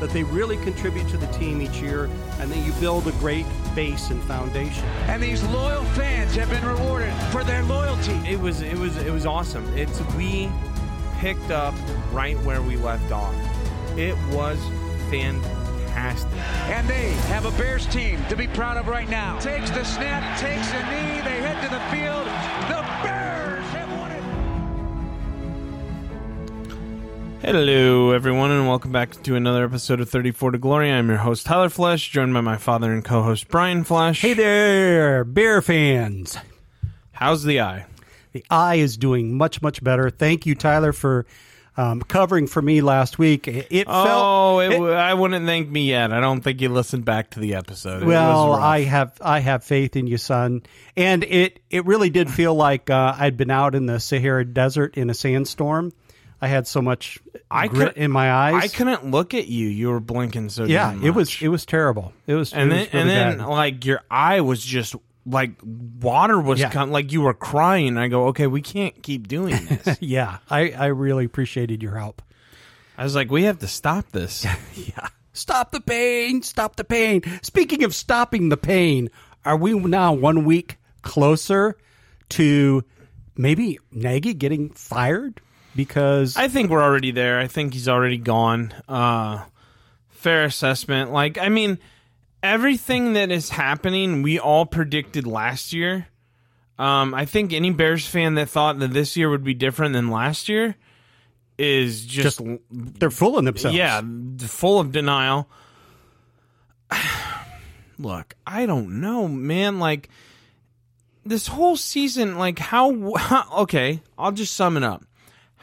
That they really contribute to the team each year and that you build a great base and foundation. And these loyal fans have been rewarded for their loyalty. It was it was it was awesome. It's we picked up right where we left off. It was fantastic. And they have a Bears team to be proud of right now. Takes the snap, takes the knee, they head to the field. The Hello, everyone, and welcome back to another episode of 34 to Glory. I'm your host, Tyler Flesh, joined by my father and co host, Brian Flesh. Hey there, Bear fans. How's the eye? The eye is doing much, much better. Thank you, Tyler, for um, covering for me last week. It, it Oh, felt. it, it- I wouldn't thank me yet. I don't think you listened back to the episode. Well. I have I have faith in you, son. And it it really did feel like uh, I'd been out in the Sahara Desert in a sandstorm. I had so much I grit in my eyes. I couldn't look at you. You were blinking so yeah, it was it was terrible. It was and it then was really and then bad. like your eye was just like water was Yeah. com- like you were crying. I go, okay, we can't keep doing this. yeah, I I really appreciated your help. I was like, we have to stop this. Yeah. Stop the pain. Stop the pain. Speaking of stopping the pain, are we now one week closer to maybe Nagy getting fired? Because I think we're already there. I think he's already gone. Uh, fair assessment. Like, I mean, everything that is happening, we all predicted last year. Um, I think any Bears fan that thought that this year would be different than last year is just, Just they're fooling themselves. yeah, full of denial. Look, I don't know, man. Like this whole season, like how, how okay, I'll just sum it up.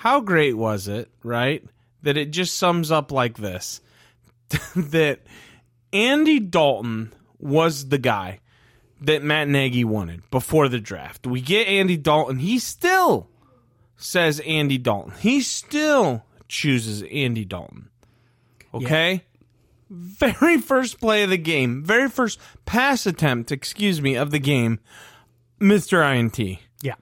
How great was it, right? That it just sums up like this. that Andy Dalton was the guy that Matt Nagy wanted before the draft. We get Andy Dalton. He still says Andy Dalton. He still chooses Andy Dalton. Okay? Very first play of the game, very first pass attempt, excuse me, of the game, Mr. INT. Yeah.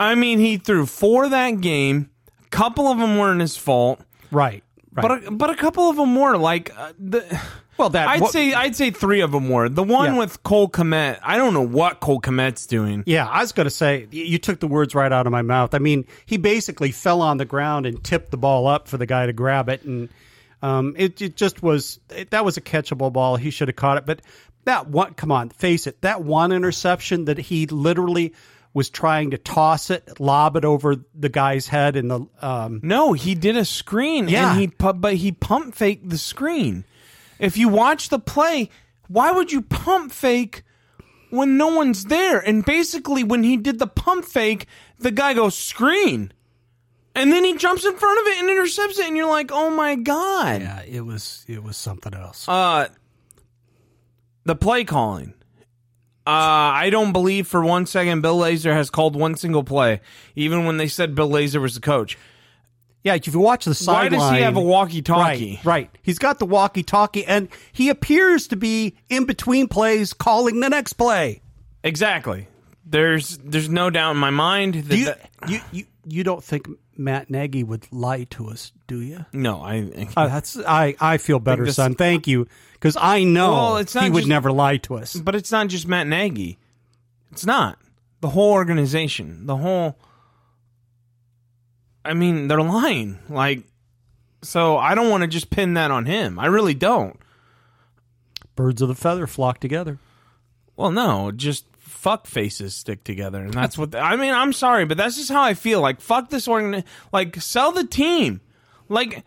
I mean, he threw four that game. Couple of them weren't his fault, Right. Right. but a, but a couple of them were like uh, the. well, that I'd what- say I'd say three of them were. The one Yeah. with Cole Kmet, I don't know what Cole Kmet's doing. Yeah, I was going to say you took the words right out of my mouth. I mean, he basically fell on the ground and tipped the ball up for the guy to grab it, and um, it, it just was it, that was a catchable ball. He should have caught it, but that one, come on, face it, that one interception that he literally was trying to toss it, lob it over the guy's head, and the um, No, he did a screen, Yeah. and he but he pump faked the screen. If you watch the play, why would you pump fake when no one's there? And basically, when he did the pump fake, the guy goes screen, and then he jumps in front of it and intercepts it, and you're like, oh my god. yeah, it was it was something else. Uh, the play calling. Uh, I don't believe for one second Bill Lazor has called one single play, even when they said Bill Lazor was the coach. Yeah, if you watch the sideline, Why does he have a walkie-talkie? Right, right. He's got the walkie-talkie, and he appears to be in between plays, calling the next play. Exactly. There's there's no doubt in my mind that, you, that- you, you, you don't think Matt Nagy would lie to us, do you? no, I Uh, that's I, I feel better, this- son. Thank you, because I know Well, it's not he would never lie to us. but it's not just Matt Nagy. It's not. The whole organization, the whole I mean, they're lying. Like so I don't want to just pin that on him. I really don't. Birds of the feather flock together. Well, no, just fuck faces stick together, and that's what I mean. I'm sorry, but that's just how I feel. Like fuck this organ. Like sell the team. Like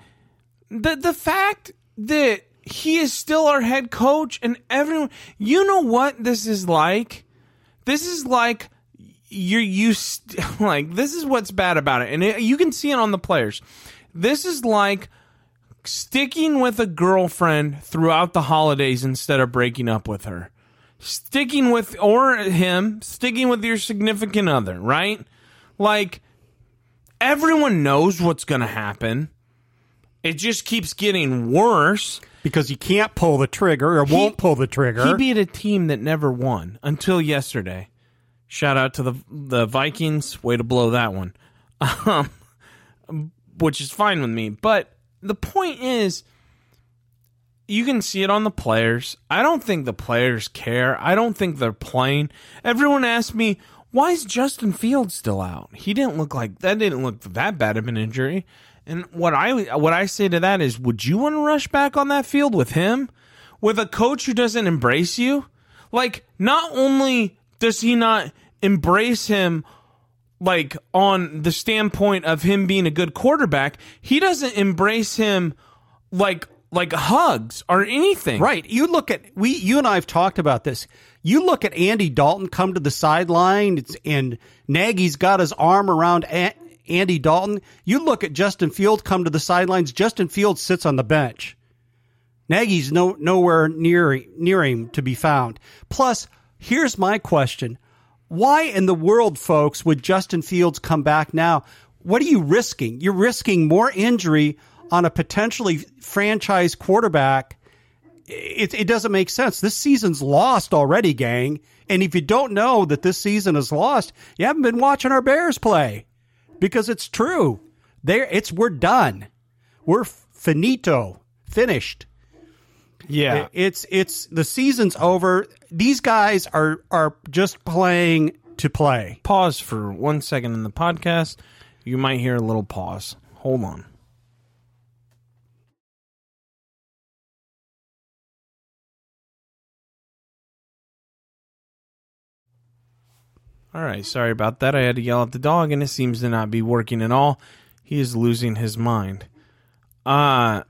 the the fact that he is still our head coach and everyone. You know what this is like? This is like you're used. Like this is what's bad about it, and it, you can see it on the players. This is like sticking with a girlfriend throughout the holidays instead of breaking up with her. Sticking with or him sticking with your significant other, right? Like everyone knows what's going to happen. It just keeps getting worse. because you can't pull the trigger or won't pull the trigger. He beat a team that never won until yesterday. Shout out to the the Vikings. Way to blow that one. Um, which is fine with me. But the point is, you can see it on the players. I don't think the players care. I don't think they're playing. Everyone asked me, why is Justin Fields still out? He didn't look like that. Didn't look that bad of an injury. And what I what I say to that is, would you want to rush back on that field with him, with a coach who doesn't embrace you? Like, not only does he not embrace him, like on the standpoint of him being a good quarterback, he doesn't embrace him like like hugs or anything. Right. You look at we you and I have talked about this. You look at Andy Dalton come to the sideline and Nagy's got his arm around A- Andy Dalton. You look at Justin Fields come to the sidelines. Justin Fields sits on the bench. Nagy's no nowhere near near him to be found. Plus, here's my question. Why in the world, folks, would Justin Fields come back now? What are you risking? You're risking more injury on a potentially franchise quarterback it, it doesn't make sense. This season's lost already, gang. And if you don't know that this season is lost, you haven't been watching our Bears play because it's true. There, it's we're done. We're finito, finished. Yeah. It's it's the season's over. These guys are are just playing to play. Pause for one second in the podcast. You might hear a little pause. Hold on. All right, sorry about that. I had to yell at the dog, and it seems to not be working at all. He is losing his mind. Uh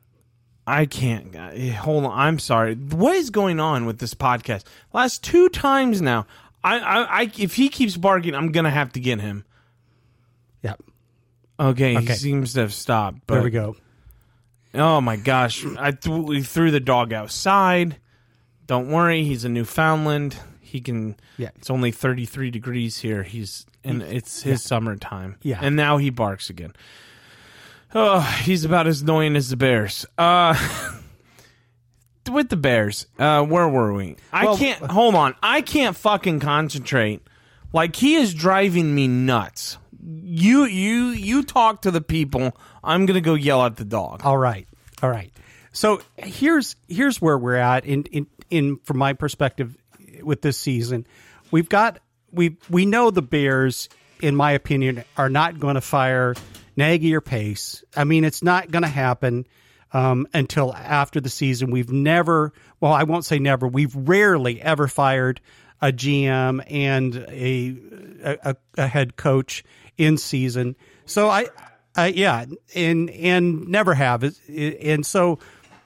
I can't. Hold on. I'm sorry. What is going on with this podcast? Last two times now. I, I, I if he keeps barking, I'm gonna have to get him. Yep. Okay, he seems to have stopped. But, There we go. Oh my gosh! I th- we threw the dog outside. Don't worry, he's a Newfoundland. He can. Yeah. It's only 33 degrees here. He's and it's his summertime. Yeah. And now he barks again. Oh, he's about as annoying as the bears. Uh with the bears, uh where were we? I Well- can't hold on. I can't fucking concentrate. Like he is driving me nuts. You you you talk to the people. I'm going to go yell at the dog. All right. All right. So here's here's where we're at in in, in from my perspective with this season. We've got we we know the Bears, in my opinion, are not going to fire Nagy or Pace. I mean, it's not going to happen um, until after the season. We've never, well, I won't say never. We've rarely ever fired a GM and a a, a head coach in season. So I, yeah, and and never have. And so,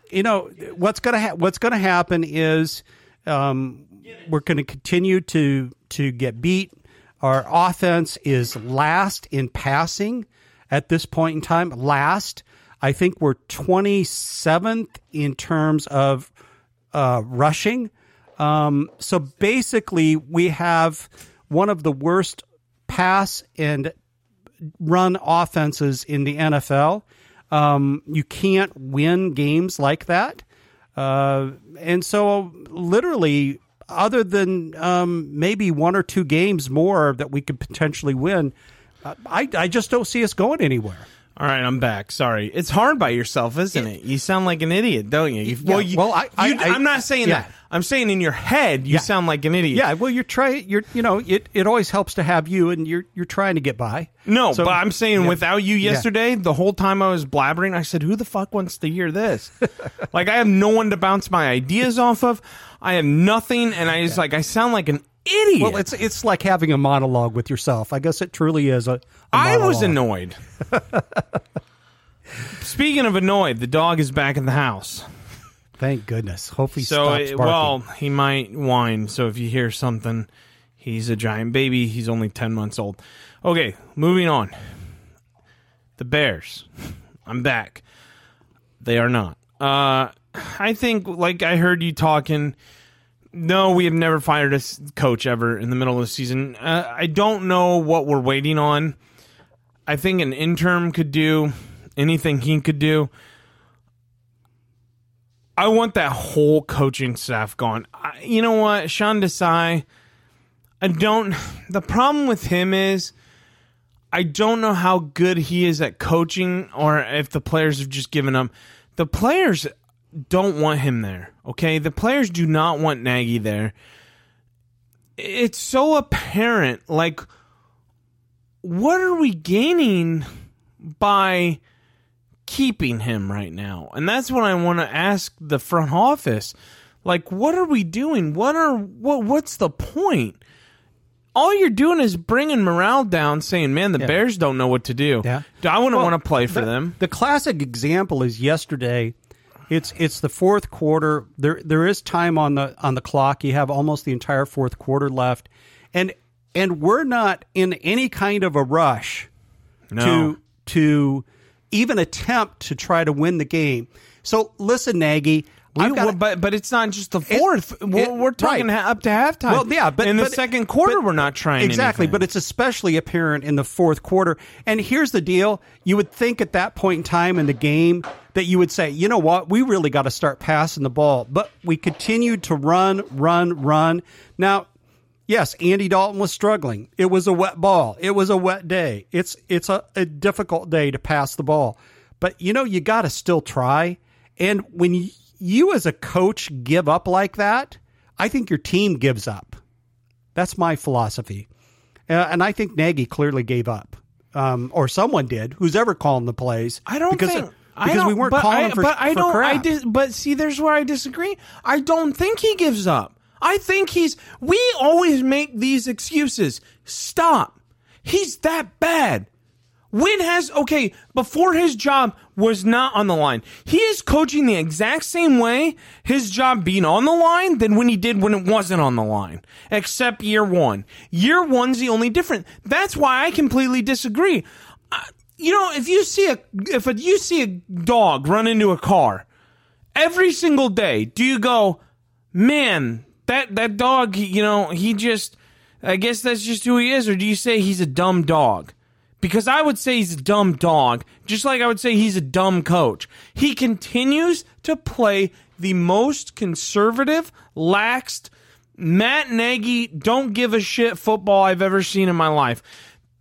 you know, what's gonna ha- what's gonna happen is um, we're going to continue to to get beat. Our offense is last in passing at this point in time. Last, I think we're 27th in terms of uh, rushing. Um, so basically, we have one of the worst pass and run offenses in the NFL. Um, you can't win games like that. Uh, and so, literally, other than um, maybe one or two games more that we could potentially win, uh, I, I just don't see us going anywhere. All right, I'm back. Sorry, it's hard by yourself, isn't it? You sound like an idiot, don't you? you well, you, well, I- I- you- I- I'm not saying yeah. that. I'm saying in your head, you Yeah. sound like an idiot. Yeah, well, you're trying. You're you know it, it always helps to have you, and you're you're trying to get by. No, So- but I'm saying yeah. without you yesterday, the whole time I was blabbering, I said, "Who the fuck wants to hear this?" like I have no one to bounce my ideas off of. I have nothing, and I just like I sound like an idiot. Well, it's it's like having a monologue with yourself. I guess it truly is a. a I was annoyed. Speaking of annoyed, the dog is back in the house. Thank goodness. Hopefully, So, stops it- barking. well, he might whine. So if you hear something, he's a giant baby. He's only 10 months old. Okay, moving on. The Bears. I'm back. They are not. Uh, I think, like I heard you talking, No, we have never fired a coach ever in the middle of the season. Uh, I don't know what we're waiting on. I think an interim could do anything he could do. I want that whole coaching staff gone. I, you know what, Sean Desai. I don't. The problem with him is, I don't know how good he is at coaching, or if the players have just given up. The players don't want him there. Okay, the players do not want Nagy there. It's so apparent. Like, what are we gaining by keeping him right now? And that's what I want to ask the front office. Like, what are we doing? What are what? What's the point? All you're doing is bringing morale down, saying, "Man, the Bears don't know what to do." Yeah. I wouldn't Well, want to play for the, them. The classic example is yesterday. It's it's the fourth quarter. There there is time on the on the clock. You have almost the entire fourth quarter left, and and we're not in any kind of a rush No. to to even attempt to try to win the game. So listen, Nagy. We, I've got well, but but it's not just the fourth. we're, it- we're talking right. up to halftime. Well, yeah, but in the but- second quarter, but- we're not trying exactly. anything. But it's especially apparent in the fourth quarter. And here's the deal: you would think at that point in time in the game that you would say, you know what, we really got to start passing the ball. But we continued to run, run, run. Now, yes, Andy Dalton was struggling. It was a wet ball. It was a wet day. It's it's a, a difficult day to pass the ball. But you know, you got to still try. And when you, as a coach give up like that, I think your team gives up. That's my philosophy. Uh, and I think Nagy clearly gave up. Um, or someone did, who's ever calling the plays. I don't because, think I because don't- we weren't calling I, for, But I don't. crap. I dis, but see, there's where I disagree. I don't think he gives up. I think he's. We always make these excuses. Stop. He's that bad. When has okay before his job was not on the line? He is coaching the exact same way his job being on the line than when he did when it wasn't on the line. Except year one. Year one's the only different. That's why I completely disagree. You know, if you see a if a, you see a dog run into a car every single day, do you go, man, that that dog, you know, he just I guess that's just who he is, or do you say he's a dumb dog? Because I would say he's a dumb dog, just like I would say he's a dumb coach. He continues to play the most conservative, laxed, Matt Nagy, don't give a shit football I've ever seen in my life.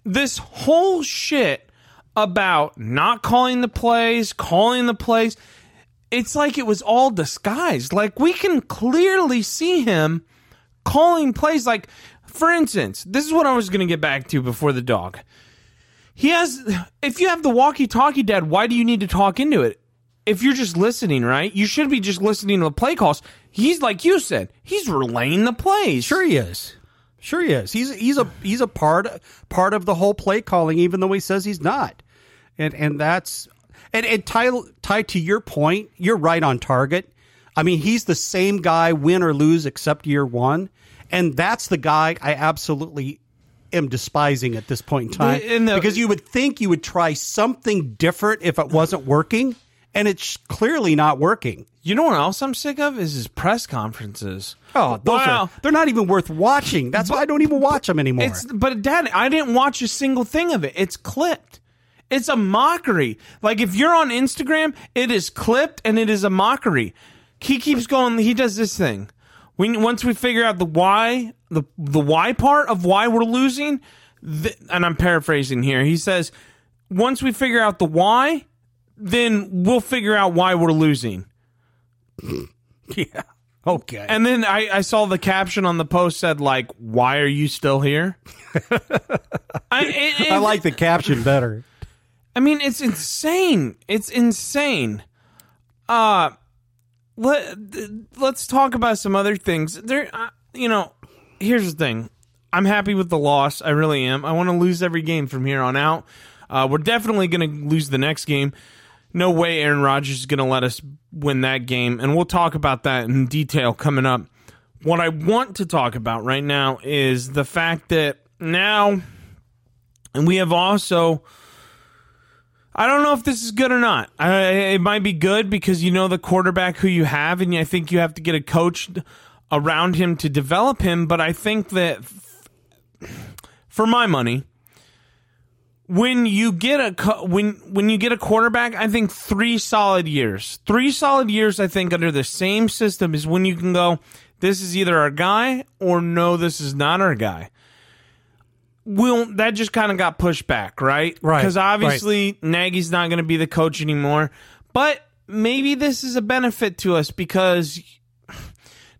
This whole shit about not calling the plays, calling the plays, it's like it was all disguised. Like we can clearly see him calling plays. Like, for instance, this is what I was going to get back to before the dog. He has, if you have the walkie talkie, Dad, why do you need to talk into it? If you're just listening, right? You should be just listening to the play calls. He's like you said, he's relaying the plays. Sure he is. Sure he is. He's he's a he's a part part of the whole play calling, even though he says he's not. And and that's and, and tied tied to your point, you're right on target. I mean, he's the same guy, win or lose, except year one, and that's the guy I absolutely am despising at this point in time In the- because you would think you would try something different if it wasn't working, and it's clearly not working. You know what else I'm sick of is his press conferences. Oh, those Wow. are they're not even worth watching. That's why I don't even watch them anymore. It's but dad, I didn't watch a single thing of it. It's clipped. It's a mockery. Like if you're on Instagram, it is clipped and it is a mockery. He keeps going. He does this thing. We once we figure out the why, the the why part of why we're losing, th- and I'm paraphrasing here. He says, once we figure out the why, then we'll figure out why we're losing. yeah. Okay. And then I, I saw the caption on the post said like, "Why are you still here?" I, it- it- I like the caption better. I mean, it's insane. It's insane. Uh let let's talk about some other things. There, uh, you know, here's the thing. I'm happy with the loss. I really am. I want to lose every game from here on out. Uh, we're definitely going to lose the next game. No way Aaron Rodgers is going to let us win that game, and we'll talk about that in detail coming up. What I want to talk about right now is the fact that now, and we have also. I don't know if this is good or not. I, it might be good because you know the quarterback who you have, and I think you have to get a coach around him to develop him. But I think that, for my money, when you get a co- when when you get a quarterback, I think three solid years, three solid years, I think under the same system is when you can go. This is either our guy or no, this is not our guy. Well, that just kind of got pushed back, right? Right, Because obviously Nagy's not going to be the coach anymore. But maybe this is a benefit to us because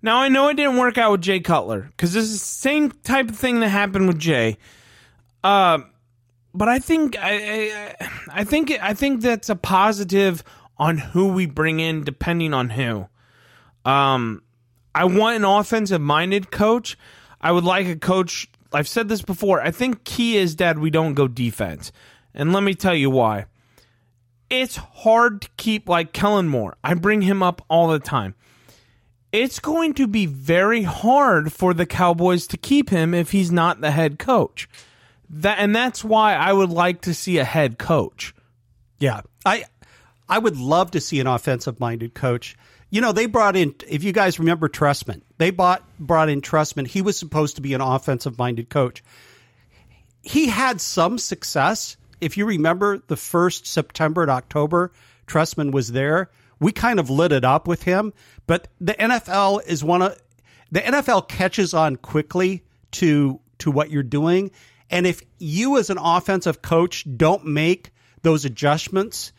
now I know it didn't work out with Jay Cutler because this is the same type of thing that happened with Jay. Uh, but I think I, I I think I think that's a positive on who we bring in, depending on who. Um, I want an offensive minded coach. I would like a coach. I've said this before. I think key is that we don't go defense, and let me tell you why. It's hard to keep like Kellen Moore. I bring him up all the time. It's going to be very hard for the Cowboys to keep him if he's not the head coach. That and that's why I would like to see a head coach. Yeah, I I would love to see an offensive minded coach. You know, they brought in. If you guys remember Trestman, they bought brought in Trestman. He was supposed to be an offensive minded coach. He had some success. If you remember the first September and October, Trestman was there. We kind of lit it up with him. But the NFL is one of the NFL catches on quickly to to what you're doing. And if you as an offensive coach don't make those adjustments,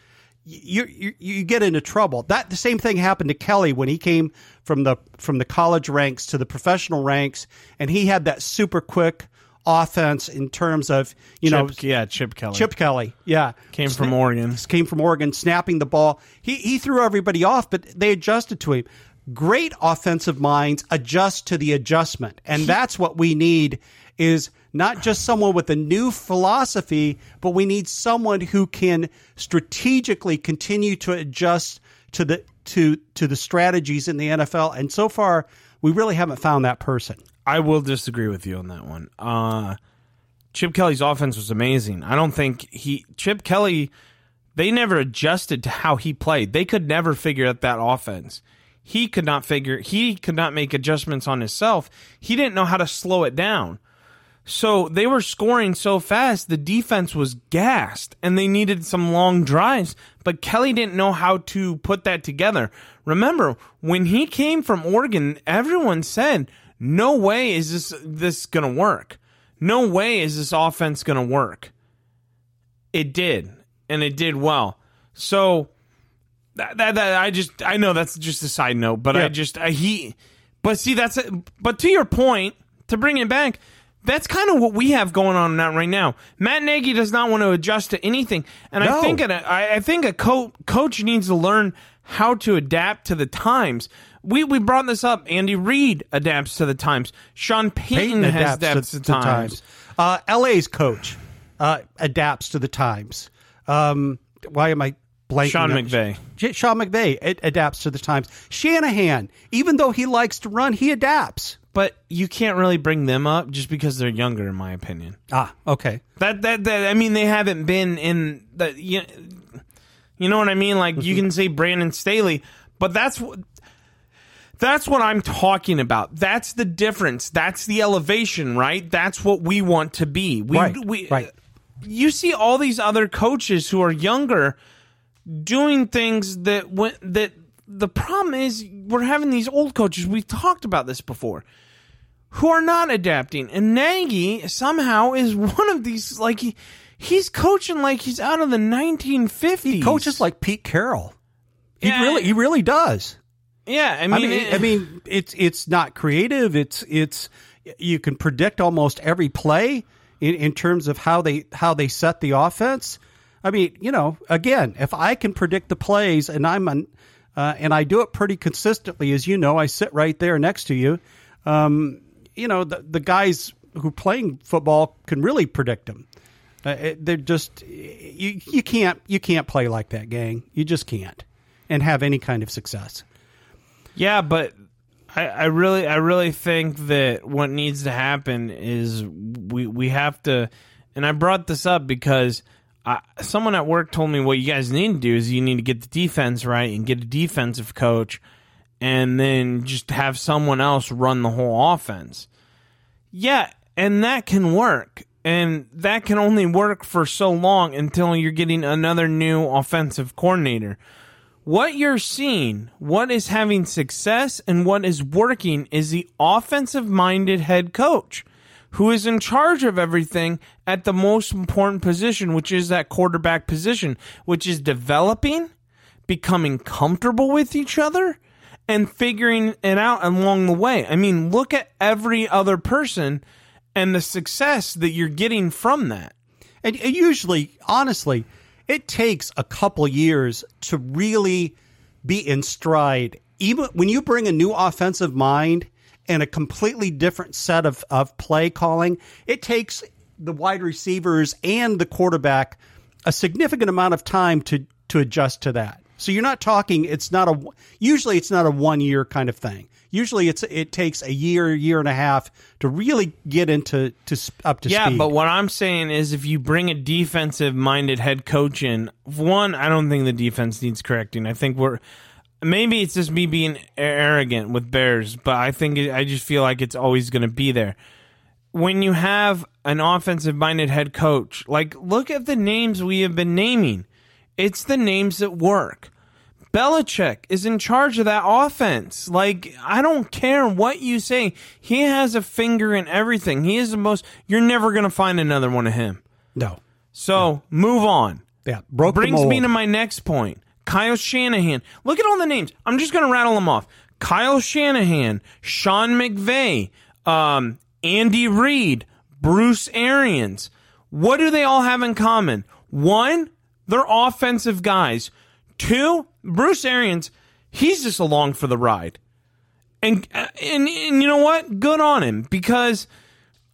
you, you you get into trouble. That the same thing happened to Kelly when he came from the from the college ranks to the professional ranks, and he had that super quick offense in terms of you know Chip, yeah, Chip Kelly. Chip Kelly, yeah, came from Oregon. came from Oregon, snapping the ball. He he threw everybody off, but they adjusted to him. Great offensive minds adjust to the adjustment, and that's what we need. Is not just someone with a new philosophy, but we need someone who can strategically continue to adjust to the to to the strategies in the NFL. And so far, we really haven't found that person. I will disagree with you on that one. Uh, Chip Kelly's offense was amazing. I don't think he Chip Kelly. They never adjusted to how he played. They could never figure out that offense. He could not figure. He could not make adjustments on himself. He didn't know how to slow it down. So they were scoring so fast, the defense was gassed and they needed some long drives. But Kelly didn't know how to put that together. Remember, when he came from Oregon, everyone said, no way is this, this going to work. No way is this offense going to work. It did, and it did well. So that, that, that I just, I know that's just a side note, but I just, I, he, but see, that's, a, but to your point, to bring it back, that's kind of what we have going on now, right now. Matt Nagy does not want to adjust to anything, and I think a, I, I think a co- coach needs to learn how to adapt to the times. We we brought this up. Andy Reid adapts to the times. Sean Payton, has adapts to, the times. Uh, LA's coach uh, adapts to the times. Um, why am I blanking? Sean McVay. J- Sean McVay it adapts to the times. Shanahan, even though he likes to run, he adapts. But you can't really bring them up just because they're younger, in my opinion. Ah, okay. That that, that I mean, they haven't been in the you, you know what I mean. Like you can say Brandon Staley, but that's what that's what I'm talking about. That's the difference. That's the elevation, right? That's what we want to be. We Right, we right. You see all these other coaches who are younger doing things that when that the problem is we're having these old coaches. We've talked about this before who are not adapting. And Nagy somehow is one of these like he he's coaching like he's out of the 1950s. He Coaches like Pete Carroll. He Yeah. really, he really does. Yeah, I mean, I mean, it- I mean, it's it's not creative. It's it's you can predict almost every play in, in terms of how they how they set the offense. I mean, you know, again, if I can predict the plays and I'm an, uh, and I do it pretty consistently, as you know, I sit right there next to you. Um, you know, the the guys who playing football can really predict them. Uh, it- they're just you you can't you can't play like that, gang. You just can't, and have any kind of success. Yeah, but I, I really, I really think that what needs to happen is we we have to, and I brought this up because someone at work told me what you guys need to do is you need to get the defense right and get a defensive coach, and then just have someone else run the whole offense. Yeah, and that can work. And that can only work for so long until you're getting another new offensive coordinator. What you're seeing, what is having success and what is working is the offensive minded head coach who is in charge of everything at the most important position, which is that quarterback position, which is developing, becoming comfortable with each other, and figuring it out along the way. I mean, look at every other person and the success that you're getting from that. And usually, honestly, it takes a couple years to really be in stride. Even when you bring a new offensive mind and a completely different set of, of play calling, it takes the wide receivers and the quarterback a significant amount of time to to adjust to that. So you're not talking. It's not a. Usually, it's not a one year kind of thing. Usually, it's it takes a year, year and a half to really get into to up to Yeah, speed. Yeah, but what I'm saying is if you bring a defensive minded head coach in, one, I don't think the defense needs correcting. I think we're maybe it's just me being arrogant with Bears, but I think it, I just feel like it's always going to be there. When you have an offensive minded head coach, like look at the names we have been naming. It's the names that work. Belichick is in charge of that offense. Like, I don't care what you say. He has a finger in everything. He is the most, you're never going to find another one of him. no, So, move on. yeah, broke Brings me to my next point. Kyle Shanahan. Look at all the names. I'm just going to rattle them off. Kyle Shanahan, Sean McVay, um, Andy Reid, Bruce Arians. What do they all have in common? One, they're offensive guys. Two, Bruce Arians, he's just along for the ride. And, and and you know what? Good on him because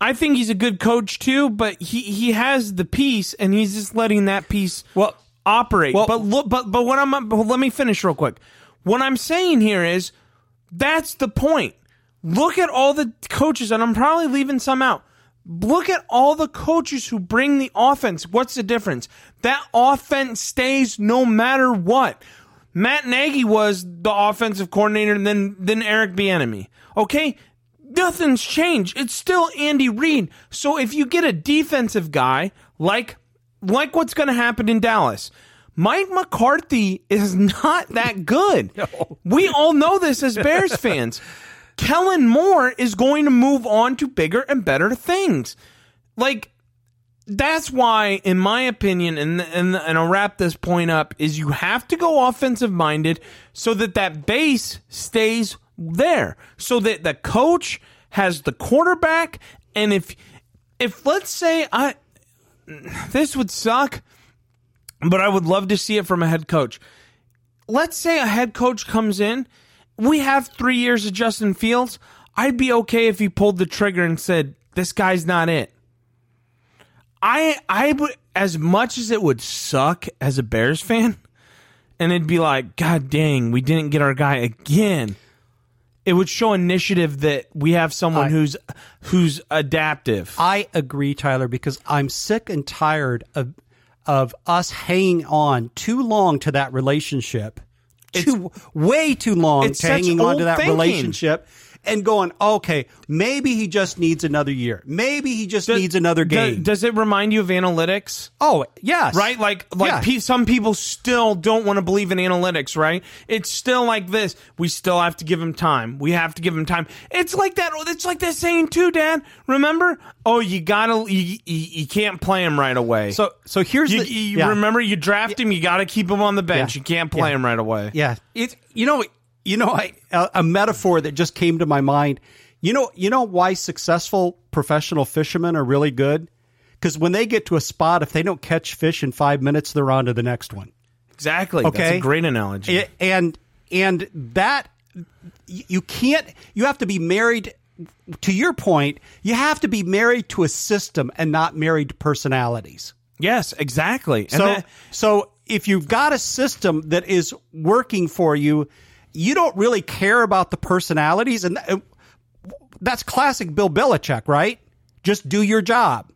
I think he's a good coach too, but he he has the piece and he's just letting that piece Well- operate. well- but look, but but what I'm but let me finish real quick. What I'm saying here is that's the point. Look at all the coaches, and I'm probably leaving some out. Look at all the coaches who bring the offense. What's the difference? That offense stays no matter what. Matt Nagy was the offensive coordinator, and then then Eric Bieniemy. Okay, nothing's changed. It's still Andy Reid. So if you get a defensive guy like like what's going to happen in Dallas, Mike McCarthy is not that good. We all know this as Bears fans. Kellen Moore is going to move on to bigger and better things. Like that's why, in my opinion, and and and I'll wrap this point up, is you have to go offensive minded so that that base stays there, so that the coach has the quarterback, and if if let's say I this would suck, but I would love to see it from a head coach. Let's say a head coach comes in, we have three years of Justin Fields. I'd be okay if he pulled the trigger and said, "This guy's not it." I I would as much as it would suck as a Bears fan, and it'd be like, God dang, we didn't get our guy again. It would show initiative that we have someone I- who's who's adaptive. I agree, Tyler, because I'm sick and tired of of us hanging on too long to that relationship. Too way too long to hanging on to that thinking. relationship and going, okay, maybe he just needs another year. Maybe he just needs another game. Does it remind you of analytics? oh, yes. right? Like, like Yeah. pe- some people still don't want to believe in analytics, right? It's still like this. We still have to give him time. We have to give him time. It's like that. It's like that saying too, Dad. Remember? Oh, you gotta, you, you, you can't play him right away. So so here's you, the you yeah. remember you draft him. You got to keep him on the bench. Yeah. You can't play Yeah. him right away. Yeah, it. You know, you know, I, a, a metaphor that just came to my mind. You know, you know why successful professional fishermen are really good? Because when they get to a spot, if they don't catch fish in five minutes, they're on to the next one. Exactly. That's Okay. a great analogy. A- and and that you can't. You have to be married. To your point, you have to be married to a system and not married to personalities. yes, exactly. And So, that- so if you've got a system that is working for you, you don't really care about the personalities, and that's classic Bill Belichick, right? Just do your job,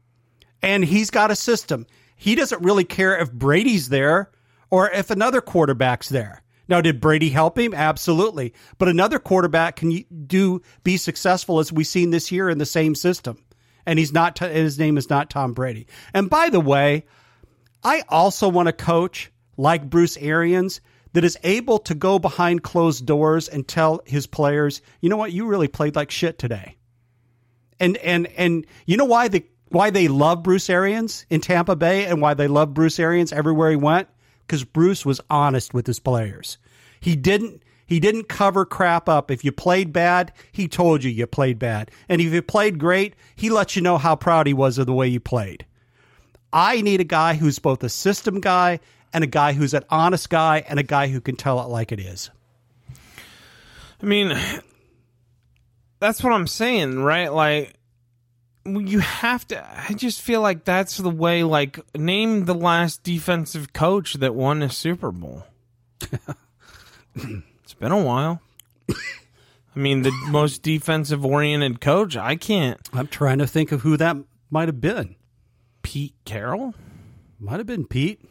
and he's got a system. He doesn't really care if Brady's there or if another quarterback's there. Now, did Brady help him? Absolutely. But another quarterback can do be successful as we've seen this year in the same system, and he's not. His name is not Tom Brady. And by the way, I also want a coach like Bruce Arians that is able to go behind closed doors and tell his players, you know what, you really played like shit today. And and and you know why the why they love Bruce Arians in Tampa Bay and why they love Bruce Arians everywhere he went? Because Bruce was honest with his players. He didn't he didn't cover crap up. If you played bad, he told you you played bad. And if you played great, he let you know how proud he was of the way you played. I need a guy who's both a system guy and a guy who's an honest guy and a guy who can tell it like it is. I mean, that's what I'm saying, right? Like, you have to. I just feel like that's the way. Like, name the last defensive coach that won a Super Bowl. it's been a while. I mean, the most defensive oriented coach. I can't. I'm trying to think of who that might have been. Pete Carroll Might have been Pete.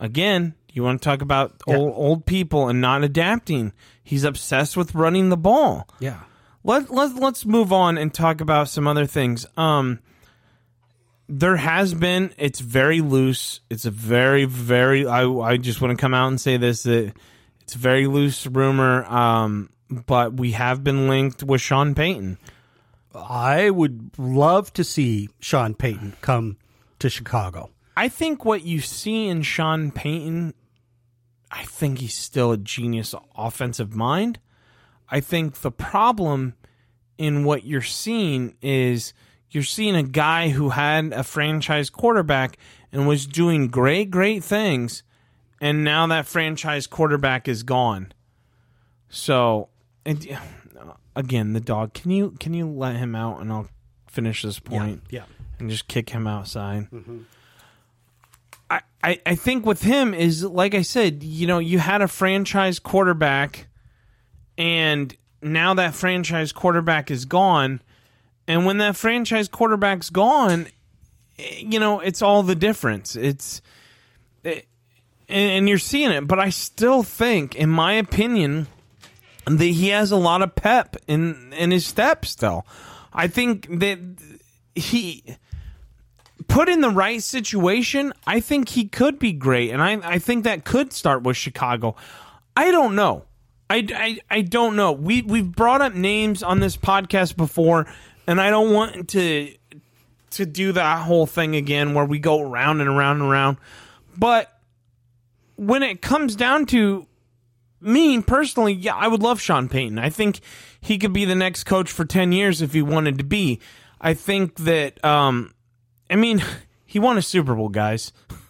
Again. You want to talk about Yeah. old old people and not adapting? He's obsessed with running the ball. Yeah. Let let let's move on and talk about some other things. Um, there has been. It's very loose. It's a very very. I I just want to come out and say this that it's a very loose rumor. Um, but we have been linked with Sean Payton. I would love to see Sean Payton come to Chicago. I think what you see in Sean Payton, I think he's still a genius offensive mind. I think the problem in what you're seeing is you're seeing a guy who had a franchise quarterback and was doing great, great things, and now that franchise quarterback is gone. So, and, again, the dog. Can you can you let him out and I'll finish this point? Yeah. and just kick him outside. Mm-hmm. I, I, think with him is like I said, you know, you had a franchise quarterback, and now that franchise quarterback is gone, and when that franchise quarterback's gone, eh, you know, it's all the difference. It's it, and, and you're seeing it, but I still think, in my opinion, that he has a lot of pep in in his step still. I think that he put in the right situation, I think he could be great, and I I think that could start with Chicago. I don't know. I, I, I don't know. We we've brought up names on this podcast before, and I don't want to to do that whole thing again where we go around and around and around. But when it comes down to me personally, yeah, I would love Sean Payton. I think he could be the next coach for 10 years if he wanted to be. I think that, um, I mean, he won a Super Bowl, guys.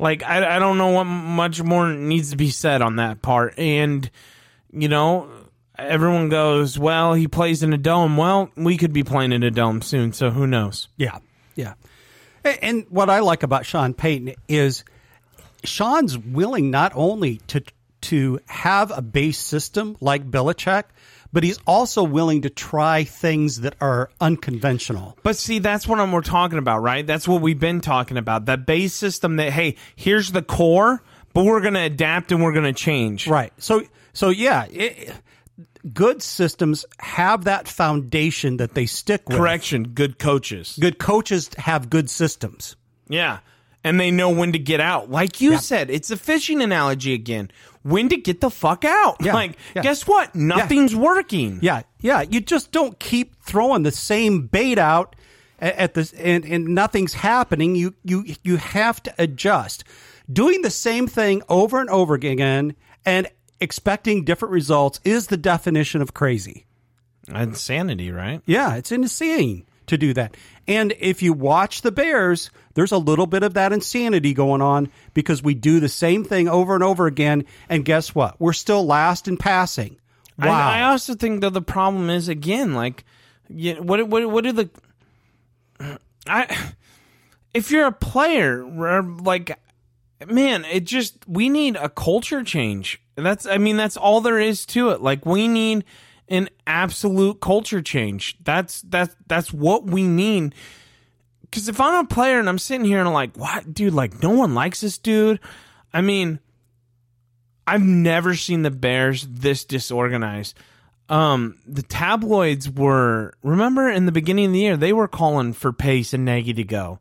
Like, I, I don't know what much more needs to be said on that part. And, you know, everyone goes, well, he plays in a dome. Well, we could be playing in a dome soon, so who knows? Yeah, yeah. A- And what I like about Sean Payton is Sean's willing not only to to have a base system like Belichick, but he's also willing to try things that are unconventional. But see, that's what I'm, we're talking about, right? That's what we've been talking about. That base system that, hey, here's the core, but we're going to adapt and we're going to change. Right. So so yeah, it, good systems have that foundation that they stick with. Correction, good coaches. Good coaches have good systems. Yeah. And they know when to get out. Like you said, it's a fishing analogy again. When to get the fuck out. Yeah, Like, yeah. guess what? Nothing's working. Yeah, yeah. You just don't keep throwing the same bait out at the and, and nothing's happening. You you you have to adjust. Doing the same thing over and over again and expecting different results is the definition of crazy. Insanity, right? Yeah, it's insane to do that. And if you watch the Bears, there's a little bit of that insanity going on because we do the same thing over and over again. And guess what? We're still last in passing. Wow. I, I also think that the problem is again, like, yeah, what what what are the I if you're a player, like, man, it just we need a culture change. That's I mean that's all there is to it. Like we need an absolute culture change. That's that's that's what we mean. Because if I'm a player and I'm sitting here and I'm like, what, dude? Like no one likes this dude. I mean, I've never seen the Bears this disorganized. Um, the tabloids were remember in the beginning of the year they were calling for Pace and Nagy to go,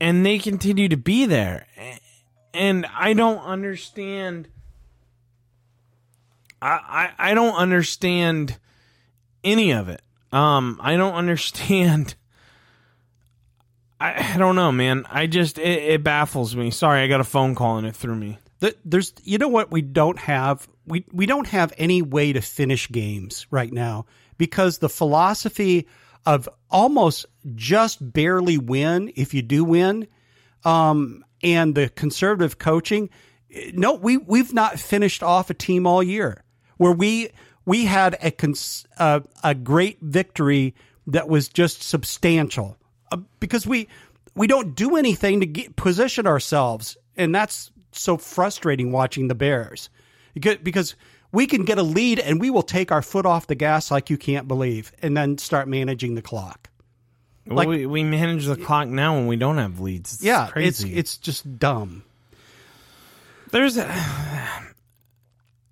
and they continue to be there. And I don't understand. I I, don't understand any of it. Um, I don't understand. I, I don't know, man. I just it, it baffles me. Sorry, I got a phone call and it threw me. The- There's, you know what we don't have? We, we don't have any way to finish games right now because the philosophy of almost just barely win if you do win, um, and the conservative coaching. No, we we've not finished off a team all year where we we had a cons, uh, a great victory that was just substantial uh, because we we don't do anything to get, position ourselves, and that's so frustrating watching the Bears because we can get a lead and we will take our foot off the gas like you can't believe, and then start managing the clock. Like- we, we manage the clock now when we don't have leads. It's Yeah, crazy. it's it's just dumb. there's a,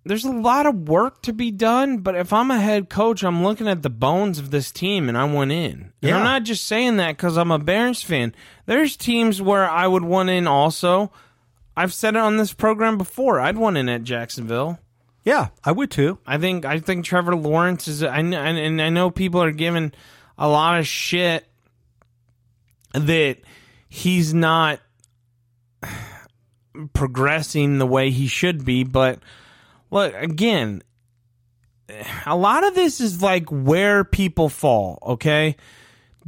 there's a lot of work to be done, but if I'm a head coach, I'm looking at the bones of this team and I want in. And Yeah. I'm not just saying that because I'm a Bears fan. There's teams where I would want in also. I've said it on this program before. I'd want in at Jacksonville. Yeah, I would too. I think I think Trevor Lawrence is. I and I know people are giving a lot of shit that he's not progressing the way he should be. But look again, a lot of this is like where people fall. Okay.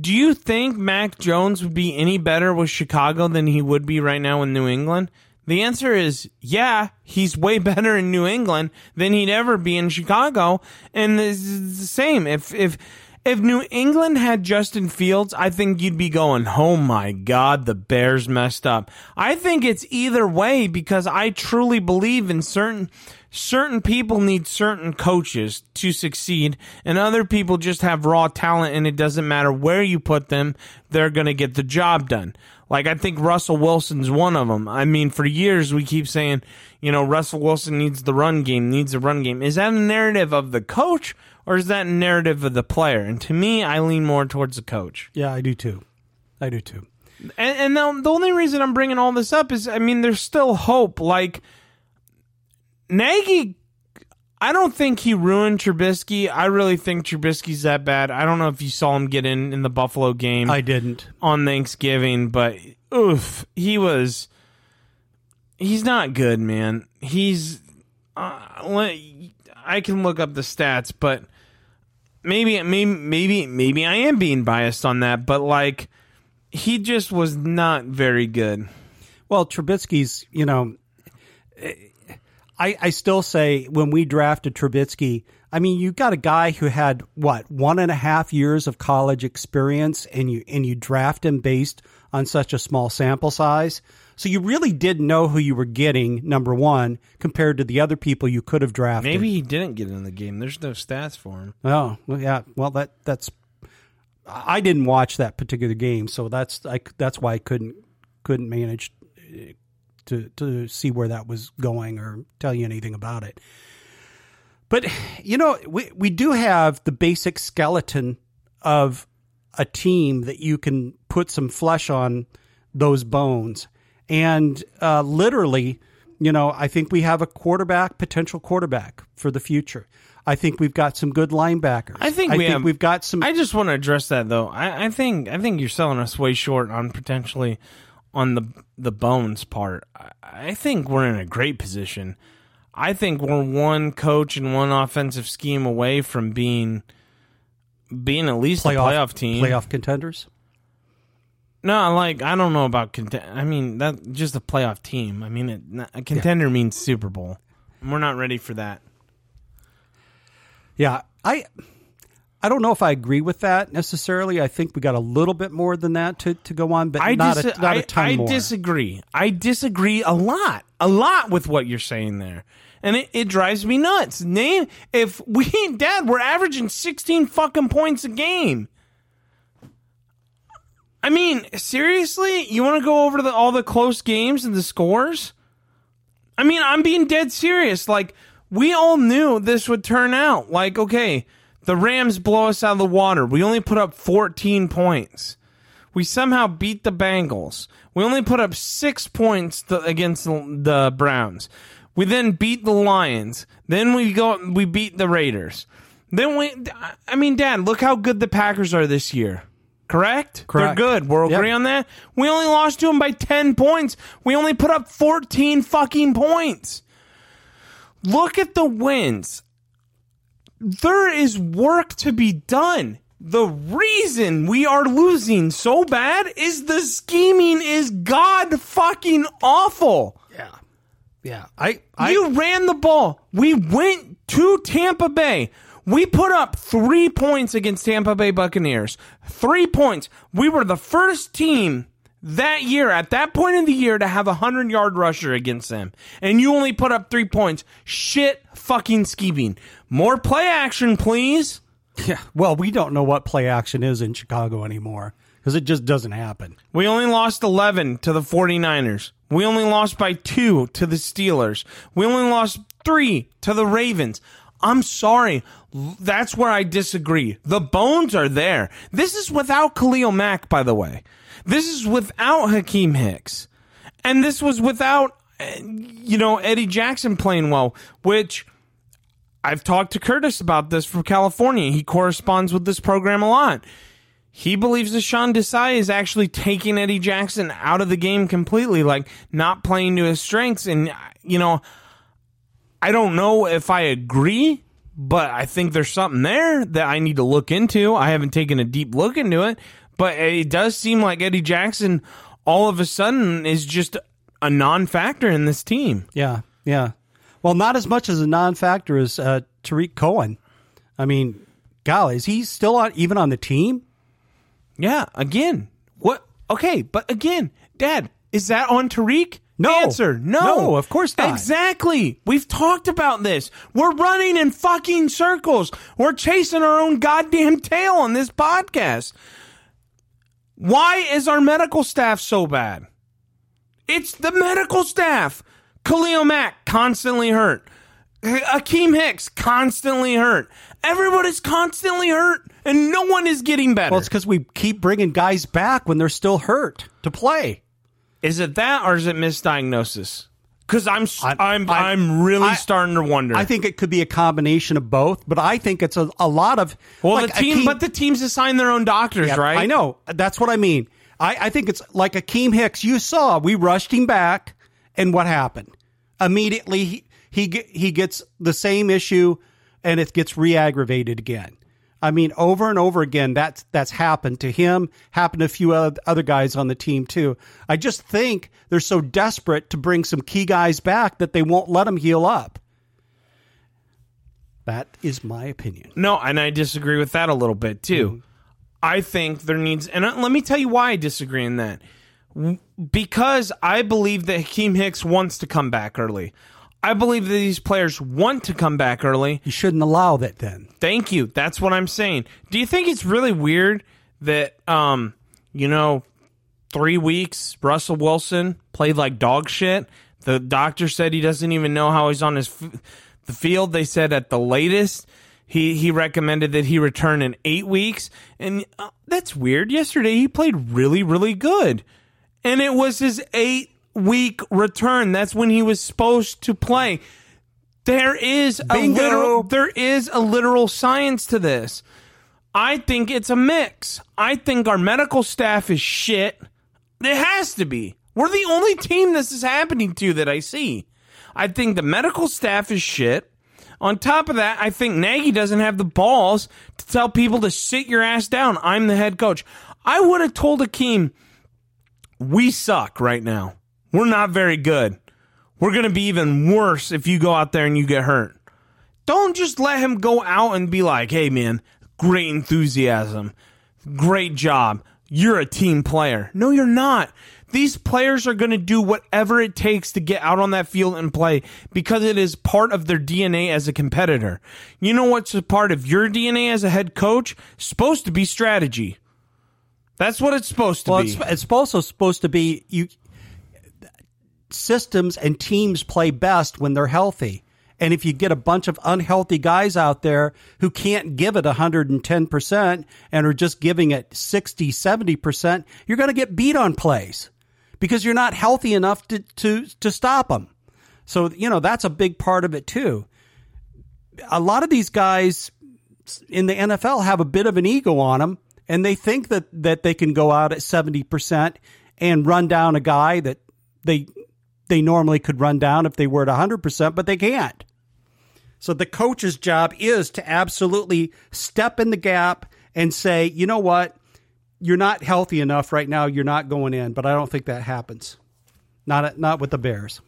Do you think Mac Jones would be any better with Chicago than he would be right now in New England? The answer is yeah, he's way better in New England than he'd ever be in Chicago. And the same. If if if New England had Justin Fields, I think you'd be going, "Oh my god, the Bears messed up." I think it's either way because I truly believe in certain certain people need certain coaches to succeed and other people just have raw talent and it doesn't matter where you put them, they're going to get the job done. Like I think Russell Wilson's one of them. I mean, for years we keep saying, you know, Russell Wilson needs the run game, needs a run game. Is that a narrative of the coach or is that a narrative of the player? And to me, I lean more towards the coach. Yeah, I do too. I do too. And, and the, the only reason I'm bringing all this up is, I mean, there's still hope. Like Nagy, I don't think he ruined Trubisky. I really think Trubisky's that bad. I don't know if you saw him get in in the Buffalo game I didn't. on Thanksgiving, but oof, he was. He's not good, man. He's. Uh, I can look up the stats, but maybe, maybe, maybe, maybe I am being biased on that. But like, he just was not very good. Well, Trubisky's, you know, I, I still say when we drafted Trubisky, I mean, you got a guy who had what one and a half years of college experience, and you and you draft him based on such a small sample size. So you really didn't know who you were getting. Number one, compared to the other people you could have drafted. Maybe he didn't get in the game. There's no stats for him. Oh, well, yeah. Well, that that's. I didn't watch that particular game, so that's I, that's why I couldn't couldn't manage to to see where that was going or tell you anything about it. But you know, we we do have the basic skeleton of a team that you can put some flesh on those bones, and uh, literally, you know, I think we have a quarterback, potential quarterback for the future. I think we've got some good linebackers. I think we have- we've got some. I just want to address that though. I, I think I think you're selling us way short on potentially on the the bones part. I, think we're in a great position. I think we're one coach and one offensive scheme away from being being at least playoff, a playoff team. playoff contenders. No, like I don't know about content. I mean that just a playoff team. I mean it, a contender means Super Bowl. We're not ready for that. Yeah, I I don't know if I agree with that necessarily. I think we got a little bit more than that to, to go on, but I not, dis- a, not I, a ton I more. disagree. I disagree a lot, a lot with what you're saying there, and it, it drives me nuts. Name if we, Dad, we're averaging 16 fucking points a game. I mean, seriously, you want to go over the, all the close games and the scores? I mean, I'm being dead serious. Like, we all knew this would turn out. Like, okay, the Rams blow us out of the water. We only put up 14 points. We somehow beat the Bengals. We only put up six points to, against the, the Browns. We then beat the Lions. Then we go, we beat the Raiders. Then we, I mean, Dad, look how good the Packers are this year. Correct? Correct. They're good. We're Yep. agree on that. We only lost to them by 10 points. We only put up 14 fucking points. Look at the wins. There is work to be done. The reason we are losing so bad is the scheming is god fucking awful. Yeah. Yeah. I, I you ran the ball. We went to Tampa Bay. We put up three points against Tampa Bay Buccaneers. Three points. We were the first team that year, at that point in the year, to have a 100 yard rusher against them. And you only put up three points. Shit fucking scheming. More play action, please. yeah. Well, we don't know what play action is in Chicago anymore because it just doesn't happen. We only lost 11 to the 49ers. We only lost by two to the Steelers. We only lost three to the Ravens. I'm sorry. That's where I disagree. The bones are there. This is without Khalil Mack, by the way. This is without Hakeem Hicks. And this was without, uh, you know, Eddie Jackson playing well, which I've talked to Curtis about this from California. He corresponds with this program a lot. He believes that Sean Desai is actually taking Eddie Jackson out of the game completely, like not playing to his strengths. And, you know, I don't know if I agree, but I think there's something there that I need to look into. I haven't taken a deep look into it, but it does seem like Eddie Jackson all of a sudden is just a non factor in this team. Yeah. Yeah. Well, not as much as a non factor as uh, Tarik Cohen. I mean, golly, is he still on, even on the team? Yeah, again. What? Okay, but again, Dad, is that on Tarik? No. Answer, no. No, of course not. Exactly. We've talked about this. We're running in fucking circles. We're chasing our own goddamn tail on this podcast. Why is our medical staff so bad? It's the medical staff. Khalil Mack, constantly hurt. Akiem Hicks, constantly hurt. Everybody's constantly hurt, and no one is getting better. Well, it's because we keep bringing guys back when they're still hurt to play. Is it that or is it misdiagnosis? Because I'm I'm I'm- I'm, really I- starting to wonder. I think it could be a combination of both, but I think it's a, a lot of well, like the team, Akiem- but the teams assign their own doctors, Yeah, right? I know. That's what I mean. I, I think it's like Akiem Hicks. You saw we rushed him back, and what happened? Immediately, he he, he gets the same issue, and it gets re-aggravated again. I mean, over and over again, that's that's happened to him. Happened to a few other guys on the team too. I just think they're so desperate to bring some key guys back that they won't let them heal up. That is my opinion. No, and I disagree with that a little bit too. I think there needs, and uh, let me tell you why I disagree in that. Because I believe that Hakeem Hicks wants to come back early. I believe that these players want to come back early. You shouldn't allow that then. Thank you. That's what I'm saying. Do you think it's really weird that, um, you know, three weeks Russell Wilson played like dog shit? The doctor said he doesn't even know how he's on his f- the field. They said at the latest he he recommended that he return in eight weeks, and uh, that's weird. Yesterday he played really really good, and it was his eight week return. That's when he was supposed to play. There is a literal there is a literal science to this. I think it's a mix. I think our medical staff is shit. It has to be. We're the only team this is happening to that I see. I think the medical staff is shit. On top of that, I think Nagy doesn't have the balls to tell people to sit your ass down. I'm the head coach. I would have told Akiem, we suck right now. We're not very good. We're going to be even worse if you go out there and you get hurt. Don't just let him go out and be like, hey, man, great enthusiasm. Great job. You're a team player. No, you're not. These players are going to do whatever it takes to get out on that field and play because it is part of their DNA as a competitor. You know what's a part of your DNA as a head coach? Supposed to be strategy. That's what it's supposed to Well, be. it's, it's also supposed to be you. systems and teams play best when they're healthy. And if you get a bunch of unhealthy guys out there who can't give it 110% and are just giving it 60, 70%, you're going to get beat on plays because you're not healthy enough to, to, to stop them. So, you know, that's a big part of it too. A lot of these guys in the NFL have a bit of an ego on them and they think that, that they can go out at 70% and run down a guy that they they normally could run down if they were at 100%, but they can't. So the coach's job is to absolutely step in the gap and say, you know what? You're not healthy enough right now. You're not going in. But I don't think that happens. Not, not with the Bears.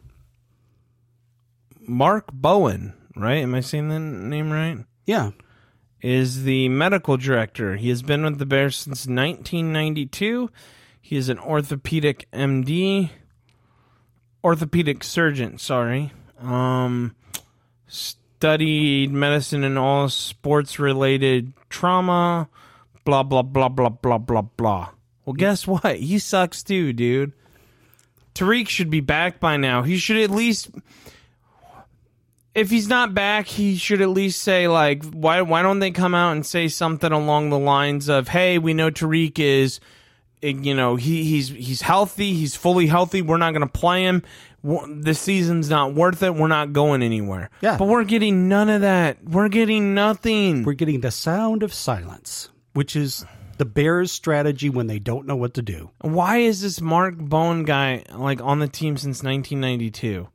Mark Bowen, right? Am I saying the name right? Yeah. Is the medical director. He has been with the Bears since 1992. He is an orthopedic MD orthopedic surgeon, sorry. Um, studied medicine and all sports related trauma, blah, blah, blah, blah, blah, blah, blah. Well, guess what? He sucks too, dude. Tarik should be back by now. He should at least if he's not back, he should at least say like, why why don't they come out and say something along the lines of, "Hey, we know Tarik is eh, you know he he's he's healthy he's fully healthy we're not going to play him. The season's not worth it we're not going anywhere. Yeah. but we're getting none of that. We're getting nothing. We're getting the sound of silence, which is the Bears' strategy when they don't know what to do. why is this mark bone guy like on the team since 1992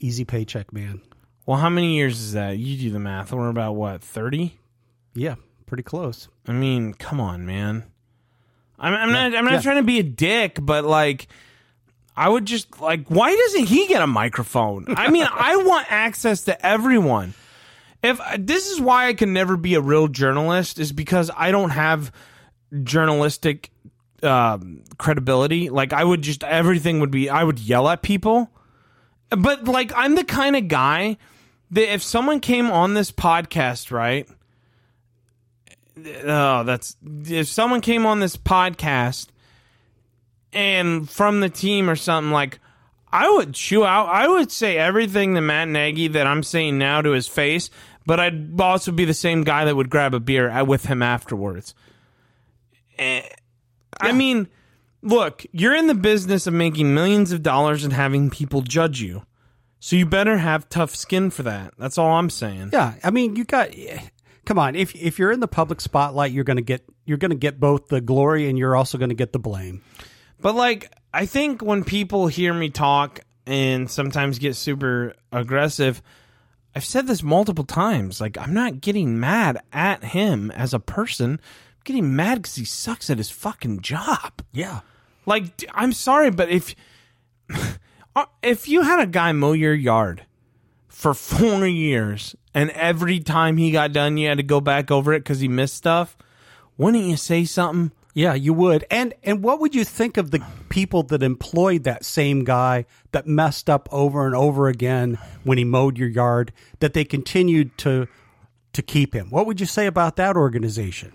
Easy paycheck, man. well how many years is that you do the math we're about what 30 Yeah, pretty close. i mean come on man i'm, I'm not i'm not Yeah. trying to be a dick but like I would just like, why doesn't he get a microphone? I mean, I want access to everyone. If this is why I can never be a real journalist, is because I don't have journalistic um, credibility. Like, I would just everything would be, I would yell at people. But like, I'm the kind of guy that if someone came on this podcast, right? Oh, that's if someone came on this podcast and from the team or something like I would chew out I would say everything to Matt Nagy that I'm saying now to his face, but I'd also be the same guy that would grab a beer with him afterwards. Eh, I mean, look, you're in the business of making millions of dollars and having people judge you. So you better have tough skin for that. That's all I'm saying. Yeah, I mean, you got. Come on, if if you're in the public spotlight, you're gonna get you're gonna get both the glory and you're also gonna get the blame. But like, I think when people hear me talk and sometimes get super aggressive, I've said this multiple times. Like, I'm not getting mad at him as a person. I'm getting mad because he sucks at his fucking job. Yeah, Like, I'm sorry, but if uh, if you had a guy mow your yard for four years and every time he got done, you had to go back over it because he missed stuff, wouldn't you say something? yeah, you would. And and what would you think of the people that employed that same guy that messed up over and over again when he mowed your yard? That they continued to to keep him. What would you say about that organization?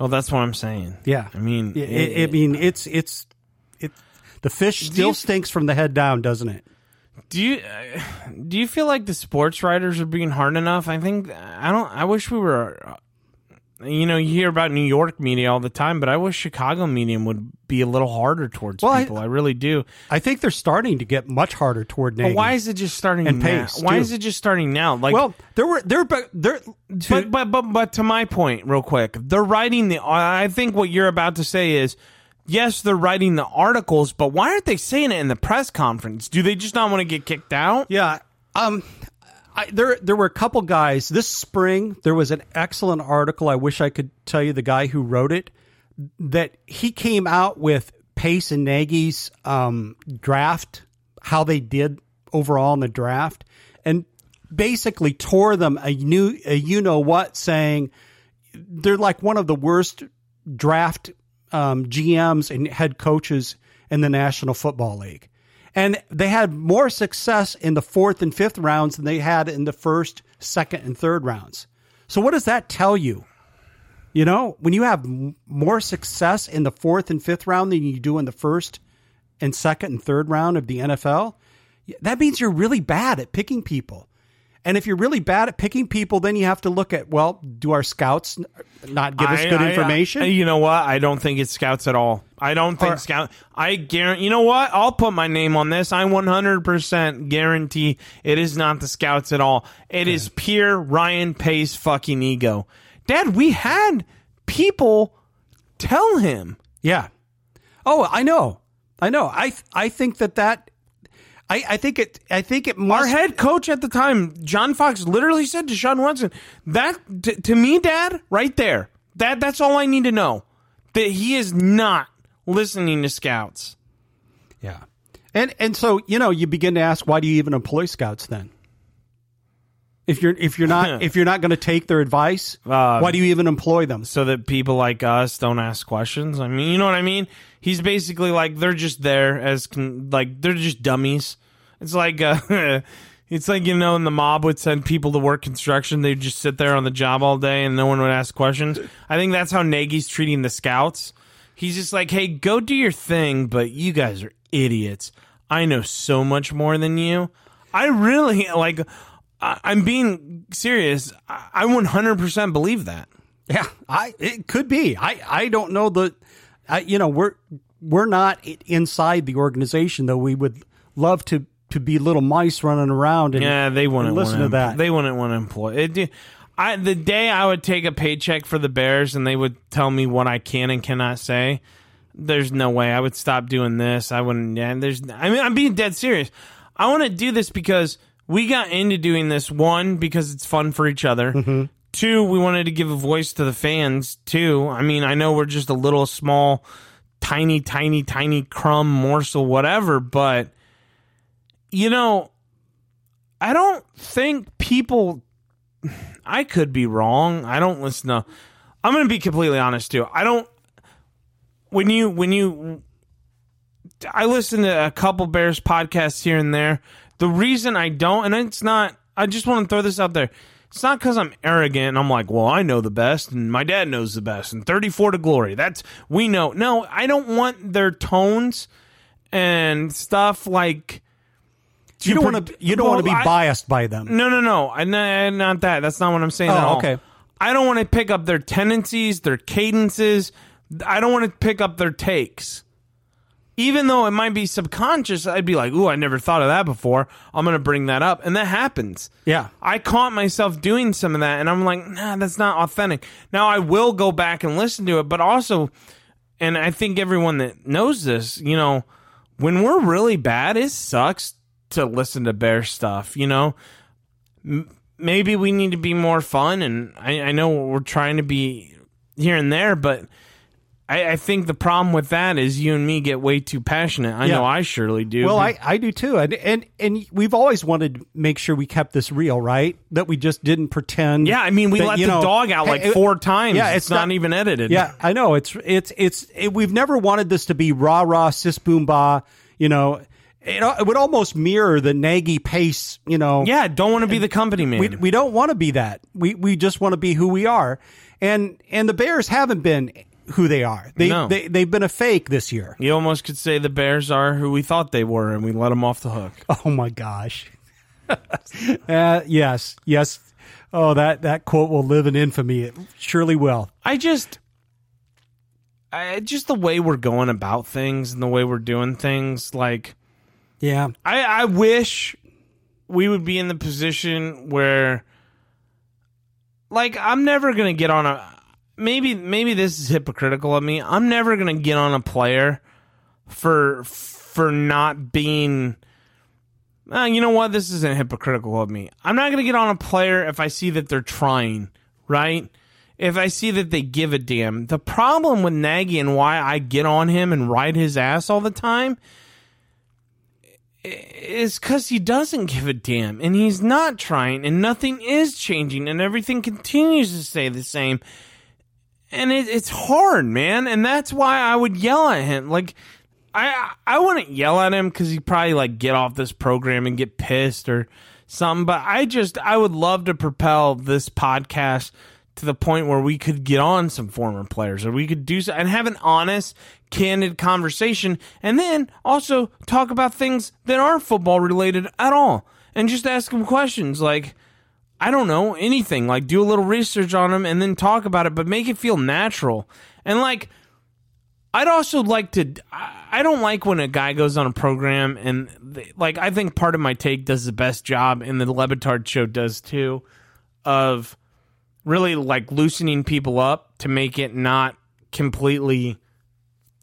Well, that's what I'm saying. Yeah, I mean, I- I- I mean, it's it's it. The fish still you- stinks from the head down, doesn't it? Do you do you feel like the sports writers are being hard enough? I think I don't. I wish we were. You know, you hear about New York media all the time, but I wish Chicago media would be a little harder towards Well, I- people. I, really do. I think they're starting to get much harder toward Nagy. But why is it just starting And now? pace, Why too. is it just starting now? Like, well, there were there but there but, but but but to my point, real quick, they're writing the. I think what you're about to say is. Yes, they're writing the articles, but why aren't they saying it in the press conference? Do they just not want to get kicked out? Yeah. Um, I, there there were a couple guys this spring. There was an excellent article. I wish I could tell you the guy who wrote it. That he came out with Pace and Nagy's um, draft, how they did overall in the draft, and basically tore them a new a you know what, saying they're like one of the worst draft um, GMs and head coaches in the National Football League. And they had more success in the fourth and fifth rounds than they had in the first, second, and third rounds. So, what does that tell you? You know, when you have more success in the fourth and fifth round than you do in the first and second and third round of the NFL, that means you're really bad at picking people. And if you're really bad at picking people, then you have to look at well, do our scouts not give us I- good I- information? I- you know what? I don't think it's scouts at all. I don't think Or- scout. I guarantee. You know what? I'll put my name on this. I 100% guarantee it is not the scouts at all. It is pure Ryan Pace fucking ego. Dad, we had people tell him. Yeah. Oh, I know. I know. I I think that that I, I think it I think it Our head coach at the time, John Fox, literally said to Deshaun Watson, "That t- to me, Dad, right there. That that's all I need to know. That he is not listening to scouts." Yeah. And and so, you know, you begin to ask why do you even employ scouts then? If you're if you're not if you're not going to take their advice, Uh, why do you even employ them? so that people like us don't ask questions. I mean, you know what I mean? He's basically like they're just there as con- like they're just dummies. It's like uh, it's like you know, and the mob would send people to work construction. They'd just sit there on the job all day and no one would ask questions. I think that's how Nagy's treating the scouts. He's just like, hey, go do your thing, but you guys are idiots. I know so much more than you. I really like. I- I'm being serious. I I 100% believe that. Yeah, I it could be. I I don't know the I, you know, we're we're not inside the organization though. We would love to to be little mice running around and Yeah, they wouldn't listen to that. They wouldn't want to employ it. I the day I would take a paycheck for the Bears and they would tell me what I can and cannot say. There's no way I would stop doing this. I wouldn't. Yeah, there's. I mean, I'm being dead serious. I want to do this because we got into doing this. One, because it's fun for each other. Mm-hmm. Two, we wanted to give a voice to the fans. too. I mean, I know we're just a little small, tiny, tiny, tiny crumb morsel, whatever, but you know, I don't think people. I could be wrong. I don't listen to. I'm going to be completely honest too. I don't. When you when you, I listen to a couple Bears podcasts here and there. The reason I don't, and it's not. I just want to throw this out there. It's not because I'm arrogant. and I'm like, well, I know the best, and my dad knows the best, and 34 to glory. That's we know. No, I don't want their tones and stuff like. you don't want to you don't want to be Well, I- biased by them. no, no, no. I, n- eh, not that. That's not what I'm saying. Oh, at all. okay. I don't want to pick up their tendencies, their cadences. I don't want to pick up their takes. Even though it might be subconscious, I'd be like, "Ooh, I never thought of that before. I'm going to bring that up," and that happens. Yeah. I caught myself doing some of that, and I'm like, "Nah, that's not authentic." Now I will go back and listen to it, but also, and I think everyone that knows this, you know, when we're really bad, it sucks to listen to bear stuff. You know, M- maybe we need to be more fun, and I, I know we're trying to be here and there, but I, I think the problem with that is you and me get way too passionate. I Yeah. know I surely do. Well, I, I do too, and, and and we've always wanted to make sure we kept this real, right? That we just didn't pretend. yeah, I mean, we that, let the know, dog out like it- four times. Yeah, it's, not, even edited. Yeah, I know. It's it's it's it, we've never wanted this to be rah rah sis boom bah. You know, it, it would almost mirror the Nagy pace. You know, yeah. Don't want to be the company man. we we don't want to be that. We we just want to be who we are. And and the Bears haven't been who they are. They No. they they've been a fake this year. you almost could say the Bears are who we thought they were, and we let them off the hook. Oh my gosh. uh, yes, yes. Oh, that that quote will live in infamy. It surely will. I just, I just the way we're going about things and the way we're doing things, like. Yeah. I, I wish we would be in the position where like I'm never gonna get on a maybe maybe this is hypocritical of me. I'm never gonna get on a player for for not being uh, you know what? This isn't hypocritical of me. I'm not gonna get on a player if I see that they're trying, right? If I see that they give a damn. The problem with Nagy and why I get on him and ride his ass all the time is because he doesn't give a damn and he's not trying and nothing is changing and everything continues to stay the same and it, it's hard man. And that's why i would yell at him. Like i i wouldn't yell at him because he'd probably like get off this program and get pissed or something. But i just i would love to propel this podcast to the point where we could get on some former players or we could do so and have an honest, candid conversation and then also talk about things that aren't football related at all and just ask them questions like, I don't know, anything. Like do a little research on them and then talk about it, but make it feel natural. And like, I'd also like to. I don't like when a guy goes on a program and they, like I think part of my take does the best job, and the Le show does too, of really like loosening people up to make it not completely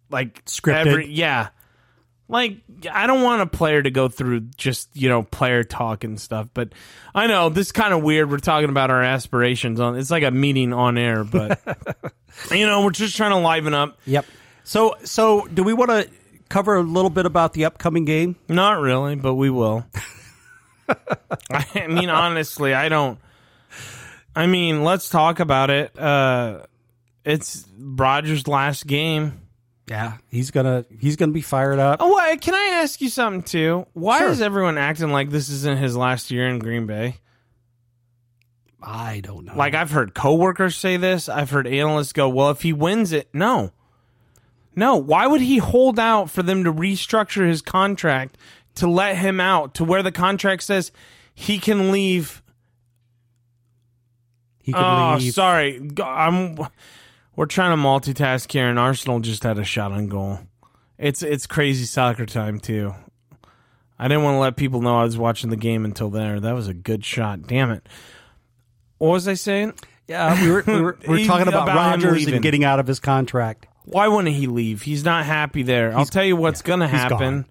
like Scripted. every- yeah, like I don't want a player to go through just you know player talk and stuff, but I know this is kind of weird. We're talking about our aspirations on. It's like a meeting on air, but you know we're just trying to liven up. Yep. So, so do we want to cover a little bit about the upcoming game? Not really, but we will. I mean, honestly, I don't. I mean, let's talk about it. Uh, it's Rodgers' last game. Yeah, he's gonna he's gonna be fired up. Oh, wait, can I ask you something too? Why Sure. is everyone acting like this isn't his last year in Green Bay? I don't know. Like I've heard coworkers say this. I've heard analysts go, "Well, if he wins it, no, no. Why would he hold out for them to restructure his contract to let him out to where the contract says he can leave?" he could Oh, leave. sorry. I'm. We're trying to multitask here, and Arsenal just had a shot on goal. It's it's crazy soccer time too. I didn't want to let people know I was watching the game until there. That was a good shot. Damn it. What was I saying? Yeah, we were we were, we were talking about, about Rodgers and getting out of his contract. Why wouldn't he leave? He's not happy there. I'll tell you what's going to he's happen.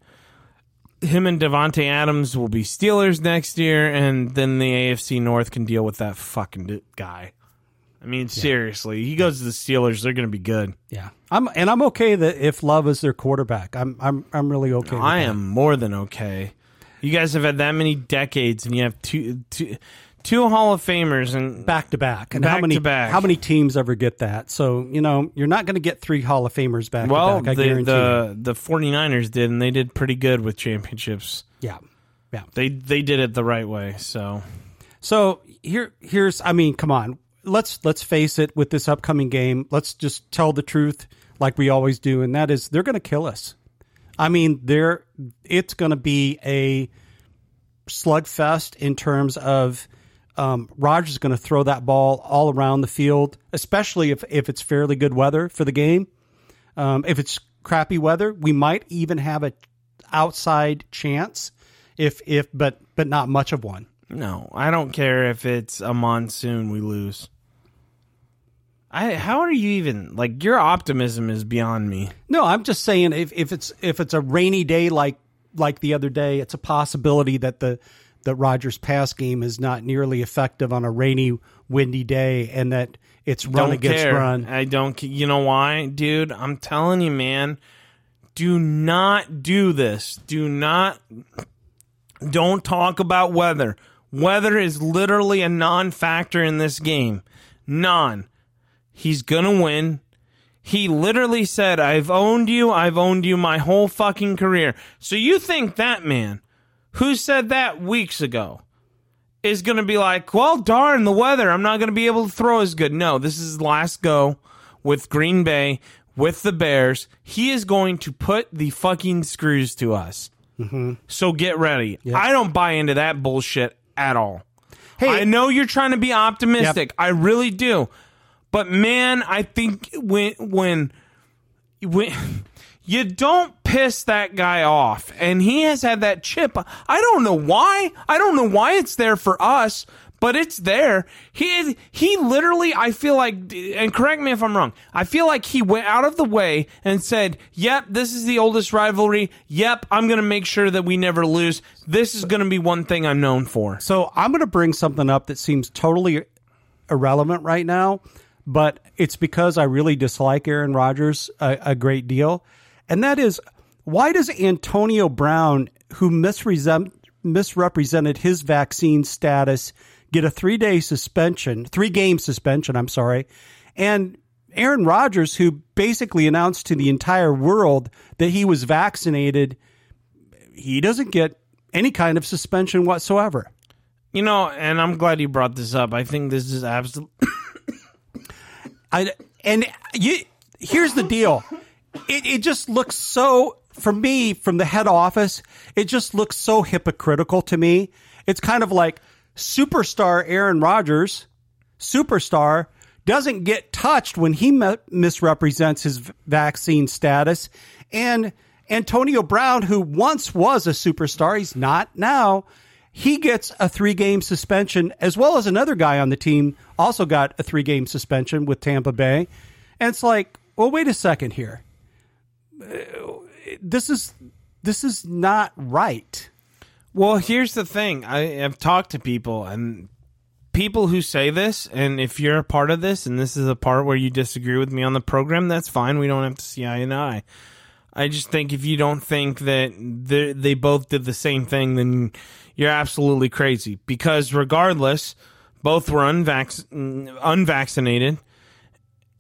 Him and Davante Adams will be Steelers next year, and then the AFC North can deal with that fucking guy. I mean, seriously, he goes to the Steelers, they're going to be good. Yeah, I'm and I'm okay that if Love is their quarterback, I'm I'm I'm really okay. with I that. am more than okay. You guys have had that many decades, and you have two two two Hall of Famers, and back to back. And how Back many to back. how many teams ever get that? So you know you're not going to get three Hall of Famers back well, to back. I the guarantee. the the 49ers did, and they did pretty good with championships. Yeah, yeah. They they did it the right way. So So here here's I mean, come on. Let's let's face it with this upcoming game. Let's just tell the truth like we always do and that is they're going to kill us. I mean, they're it's going to be a slugfest in terms of um, Rodgers is going to throw that ball all around the field, especially if, if it's fairly good weather for the game. Um, if it's crappy weather, we might even have a outside chance. If if but but not much of one. no, I don't care if it's a monsoon. We lose. I how are you even like your optimism is beyond me. No, I'm just saying if, if it's if it's a rainy day like like the other day, it's a possibility that the that Rodgers pass game is not nearly effective on a rainy, windy day, and that it's run don't against care. run. I don't. You know why, dude? I'm telling you, man. Do not do this. Do not. Don't talk about weather. Weather is literally a non-factor in this game. Non. He's gonna win. He literally said, "I've owned you. I've owned you my whole fucking career." So you think that man, who said that weeks ago, is going to be like, well, darn the weather. I'm not going to be able to throw as good. No, this is his last go with Green Bay, with the Bears. He is going to put the fucking screws to us. Mm-hmm. So get ready. I don't buy into that bullshit at all. Hey- I know you're trying to be optimistic. I really do. But man, I think when when when you don't piss that guy off. And he has had that chip. I don't know why. I don't know why it's there for us but it's there. He he literally i feel like and correct me if i'm wrong. I feel like he went out of the way and said yep this is the oldest rivalry. Yep i'm gonna make sure that we never lose. This is gonna be one thing i'm known for. So I'm going to bring something up that seems totally irrelevant right now, but it's because I really dislike Aaron Rodgers a, a great deal, and that is why does Antonio Brown, who misrepresent, misrepresented his vaccine status, get a three day suspension, three game suspension? I'm sorry, and Aaron Rodgers, who basically announced to the entire world that he was vaccinated, he doesn't get any kind of suspension whatsoever. You know, and I'm glad you brought this up. I think this is absolutely I and you here's the deal. It it just looks so for me from the head office. It just looks so hypocritical to me. It's kind of like superstar Aaron Rodgers, superstar doesn't get touched when he misrepresents his vaccine status, and Antonio Brown, who once was a superstar, he's not now. He gets a three game suspension, as well as another guy on the team also got a three game suspension with Tampa Bay. And it's like, well, wait a second here. Uh, This is this is not right. Well, here's the thing. I have talked to people and people who say this, and if you're a part of this, and this is a part where you disagree with me on the program, that's fine. We don't have to see eye and eye. I just think if you don't think that they they both did the same thing, then you're absolutely crazy. Because regardless, both were unvac- unvaccinated.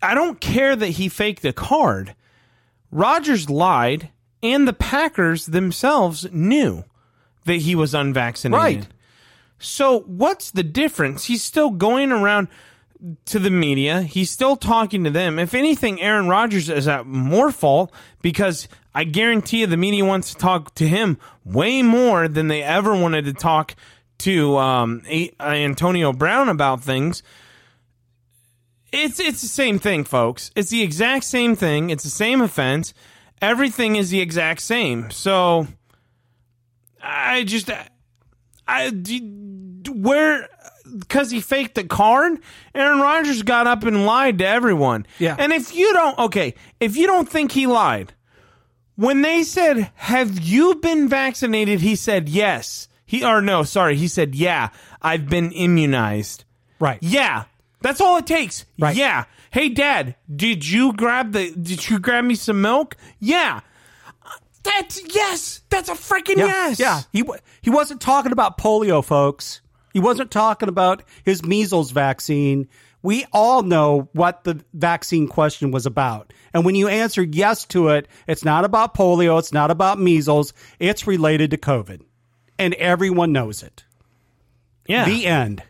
I don't care that he faked a card. Rodgers lied, and the Packers themselves knew that he was unvaccinated. Right. So what's the difference? He's still going around to the media. He's still talking to them. If anything, Aaron Rodgers is at more fault because I guarantee you the media wants to talk to him way more than they ever wanted to talk to um, uh, Antonio Brown about things. It's it's the same thing, folks. It's the exact same thing. It's the same offense. Everything is the exact same. So I just I d- where because he faked the card, Aaron Rodgers got up and lied to everyone. Yeah. And if you don't, okay, if you don't think he lied, when they said, "Have you been vaccinated?" He said, "Yes." He or no, sorry, he said, "Yeah, I've been immunized." Right. Yeah, that's all it takes. Right. Yeah. Hey, Dad, did you grab the? Did you grab me some milk? Yeah. That's yes. That's a freaking Yeah, yes. yeah. He he wasn't talking about polio, folks. He wasn't talking about his measles vaccine. We all know what the vaccine question was about. And when you answer yes to it, it's not about polio, it's not about measles, it's related to COVID. And everyone knows it. Yeah. The end.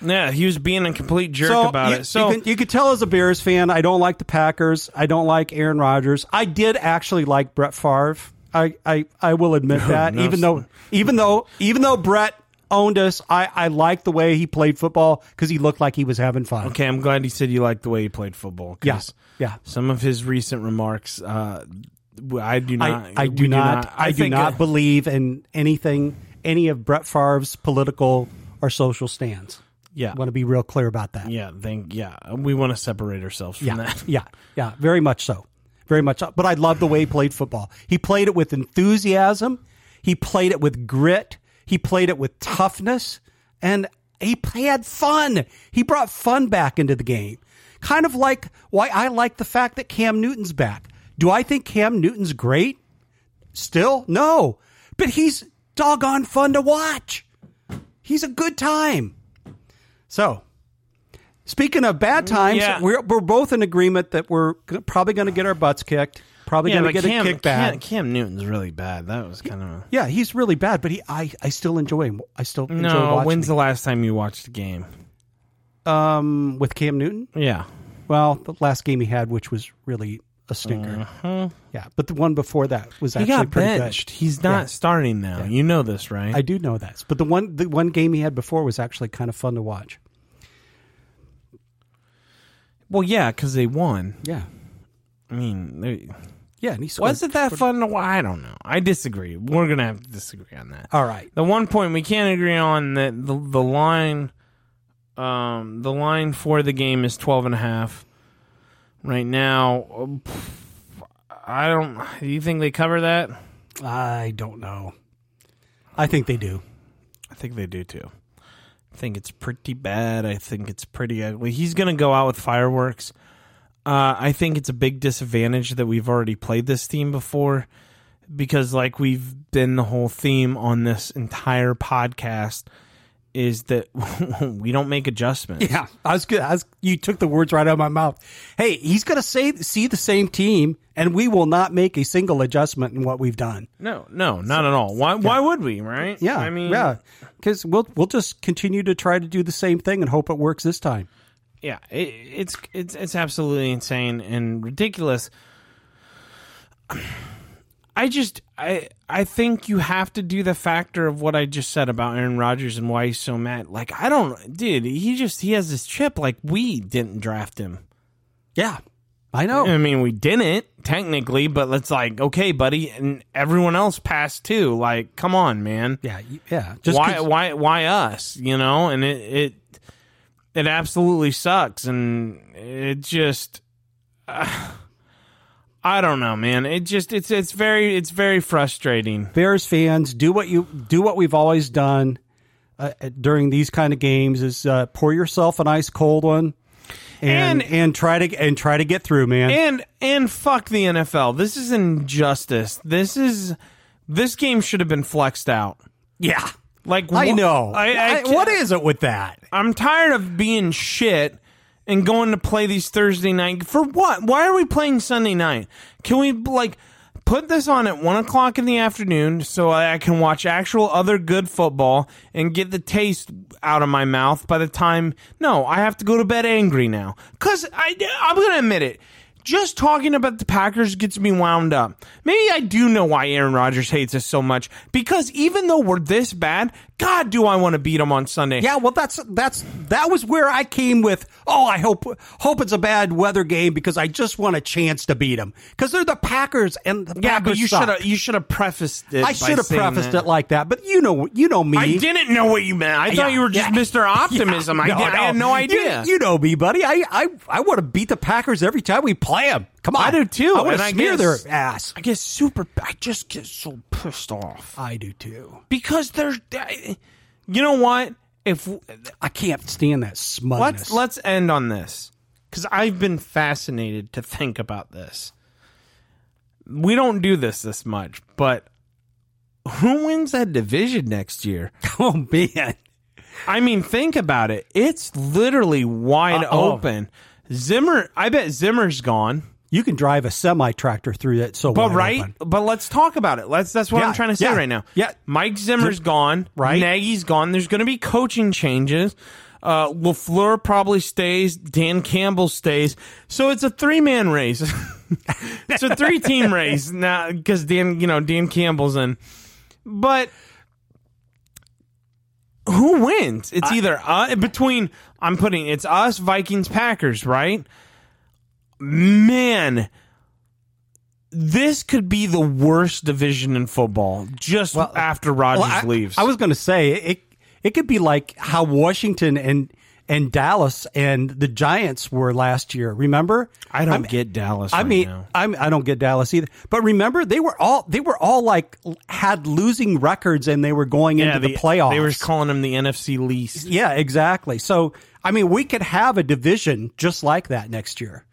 yeah. He was being a complete jerk so about you, it. So you, can, you could tell as a Bears fan, I don't like the Packers. I don't like Aaron Rodgers. I did actually like Brett Favre. I, I, I will admit that. no, even though even though even though Brett owned us, I, I liked the way he played football because he looked like he was having fun. okay, I'm glad he said you liked the way he played football. Yes. Yeah. Some of his recent remarks, uh, I do not. I, I we do not, I, do not uh, believe in anything any of Brett Favre's political or social stands. Yeah. Want to be real clear about that. Yeah. Think. Yeah. We want to separate ourselves from Yeah, that. yeah, yeah, very much so, very much. But I love the way he played football. He played it with enthusiasm. He played it with grit. He played it with toughness, and he, he had fun. He brought fun back into the game. Kind of like why I like the fact that Cam Newton's back. Do I think Cam Newton's great? Still, no, but he's doggone fun to watch. He's a good time. So, speaking of bad times, Yeah. we're we're both in agreement that we're g- probably going to get our butts kicked. Probably Yeah, going to get Cam, a kick bad. Cam, Cam Newton's really bad. That was kind of yeah, he's really bad, but he I, I still enjoy him. I still enjoy no. When's him. the last time you watched a game? um with Cam Newton. Yeah. Well, the last game he had, which was really a stinker. Yeah, but the one before that was Uh-huh. He actually got pretty benched. good. He's not Yeah. starting now. You know this, right? I do know that, but the one the one game he had before was actually kind of fun to watch. Well, yeah, because they won. Yeah, I mean, they, yeah, and he scored. was it that fun to? I don't know. I disagree. We're gonna have to disagree on that. All right. The one point we can't agree on that the the line, um, the line for the game is twelve and a half. Right now, I don't. Do you think they cover that? I don't know. I think they do. I think they do too. I think it's pretty bad. I think it's pretty ugly. He's going to go out with fireworks. Uh, I think it's a big disadvantage that we've already played this theme before because, like, we've been the whole theme on this entire podcast is that we don't make adjustments. Yeah, I was good. I was, you took the words right out of my mouth. Hey, he's going to say see the same team, and we will not make a single adjustment in what we've done. No, no, not at all. Why? Why would we? Right? Yeah, I mean, yeah, because we'll we'll just continue to try to do the same thing and hope it works this time. yeah, it, it's it's it's absolutely insane and ridiculous. I just I I think you have to do the factor of what I just said about Aaron Rodgers and why he's so mad. Like I don't, dude. He just he has this chip. Like we didn't draft him. Yeah, I know. I mean, we didn't technically, but it's like okay, buddy, and everyone else passed too. Like, come on, man. yeah, yeah. Just why why why us you know and it it it absolutely sucks and it just uh, i don't know man it just it's it's very it's very frustrating Bears fans do what you do what we've always done uh, during these kind of games is uh, pour yourself an ice cold one and, And- and try to and try to get through, man. and and fuck the nfl this is injustice this is this game should have been flexed out yeah, like I know. I, I, I- what is it with that? I'm tired of being shit and going to play these Thursday night for what? Why are we playing Sunday night? Can we like put this on at one o'clock in the afternoon so I can watch actual other good football and get the taste out of my mouth by the time? No, I have to go to bed angry now because I I'm gonna admit it. Just talking about the Packers gets me wound up. Maybe I do know why Aaron Rodgers hates us so much because even though we're this bad, God, do I want to beat him on Sunday? Yeah, well, that's that's that was where I came with. Oh, I hope hope it's a bad weather game because I just want a chance to beat them because they're the Packers and the Yeah, Packers but you should have you should have prefaced it. I should have prefaced that. it like that, but you know, you know me. I didn't know what you meant. I thought Yeah, you were just yeah. Mr. Optimism. I, No, did, I had no You- idea. You, know me, buddy. I I, I want to beat the Packers every time we play them. Come on, I do too, I want to smear guess- their ass. I get super. I just get so pissed off I do too. because there's. You know what? If I can't stand that let's let's end on this because I've been fascinated to think about this. We don't do this this much, but who wins that division next year? oh man, I mean, think about it. It's literally wide Uh-oh. open. Zimmer, I bet Zimmer's gone. You can drive a semi tractor through that. So But right, open. but let's talk about it. Let's. That's what Yeah, I'm trying to say yeah, right now. yeah. Mike Zimmer's gone. Right. Nagy's gone. There's going to be coaching changes. Uh, Lafleur probably stays. Dan Campbell stays. So it's a three man race. it's a three team race now because Dan, you know, Dan Campbell's in. But who wins? It's either uh, between I'm putting it's us Vikings Packers, right? Man, this could be the worst division in football just after Rodgers Well, I, leaves. I was going to say it. It could be like how Washington and and Dallas and the Giants were last year. Remember? I don't I'm- get Dallas. I right mean, now. I'm, I don't get Dallas either. But remember, they were all they were all like had losing records and they were going into the, playoffs. They were calling them the NFC least. yeah, exactly. So I mean, we could have a division just like that next year.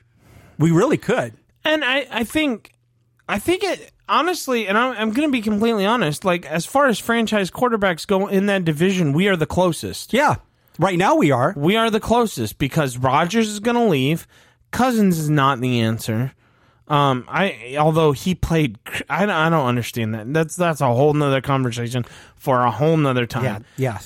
We really could. And I, I think, I think it honestly, and I'm, I'm going to be completely honest. Like as far as franchise quarterbacks go in that division, we are the closest. Yeah. Right now we are. We are the closest because Rodgers is going to leave. Cousins is not the answer. Um, I although he played, I, don't- I don't understand that. That's that's a whole nother conversation for a whole nother Yeah. time. Yeah.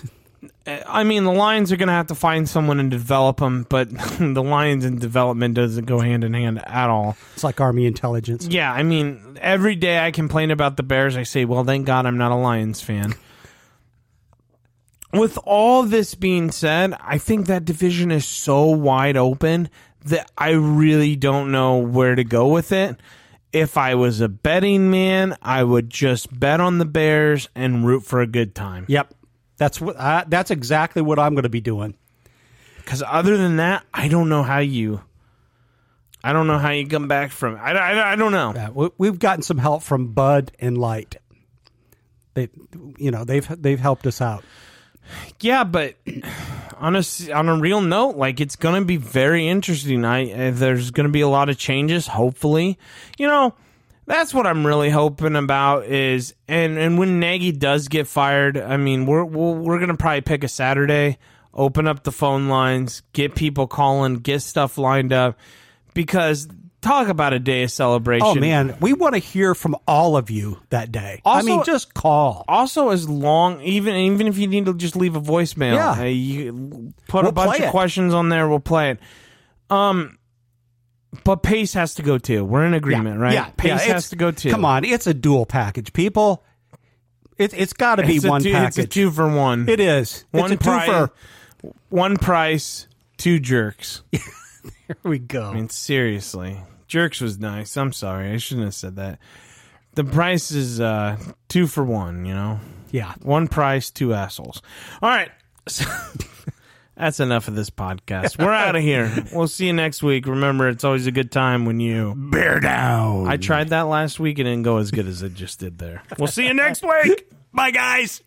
Uh, I mean, the Lions are going to have to find someone and develop them, but the Lions and development doesn't go hand in hand at all. It's like Army intelligence. Yeah, I mean, every day I complain about the Bears, I say, well, thank God I'm not a Lions fan. With all this being said, I think that division is so wide open that I really don't know where to go with it. If I was a betting man, I would just bet on the Bears and root for a good time. Yep. That's what. Uh, that's exactly what I'm going to be doing. Because other than that, I don't know how you. I don't know how you come back from. I, I, I don't know. Uh, we- we've gotten some help from Bud and Light. They, you know, they've they've helped us out. Yeah, but on a on a real note, like it's going to be very interesting. I uh, there's going to be a lot of changes. Hopefully, you know that's what I'm really hoping about is and and when Nagy does get fired, I mean we're we're, we're going to probably pick a Saturday, open up the phone lines, get people calling, get stuff lined up because talk about a day of celebration. Oh man, we want to hear from all of you that day. I mean, just call. Also, as long even even if you need to just leave a voicemail, Yeah. uh, you put We'll a bunch of it. questions on there. We'll play it. Um, but Pace has to go too. We're in agreement, right? Yeah, Pace yeah, has to go too. Come on, it's a dual package, people. It, it's got to be one package. It's a two for one. It is. one it's a price. One price, two jerks. Here we go. I mean, seriously, jerks was nice. I'm sorry, I shouldn't have said that. The price is uh, two for one. You know. yeah. One price, two assholes. All right. So, that's enough of this podcast. We're out of here. We'll see you next week. Remember, it's always a good time when you bear down. I tried that last week and it didn't go as good as it just did there. We'll see you next week. Bye, guys.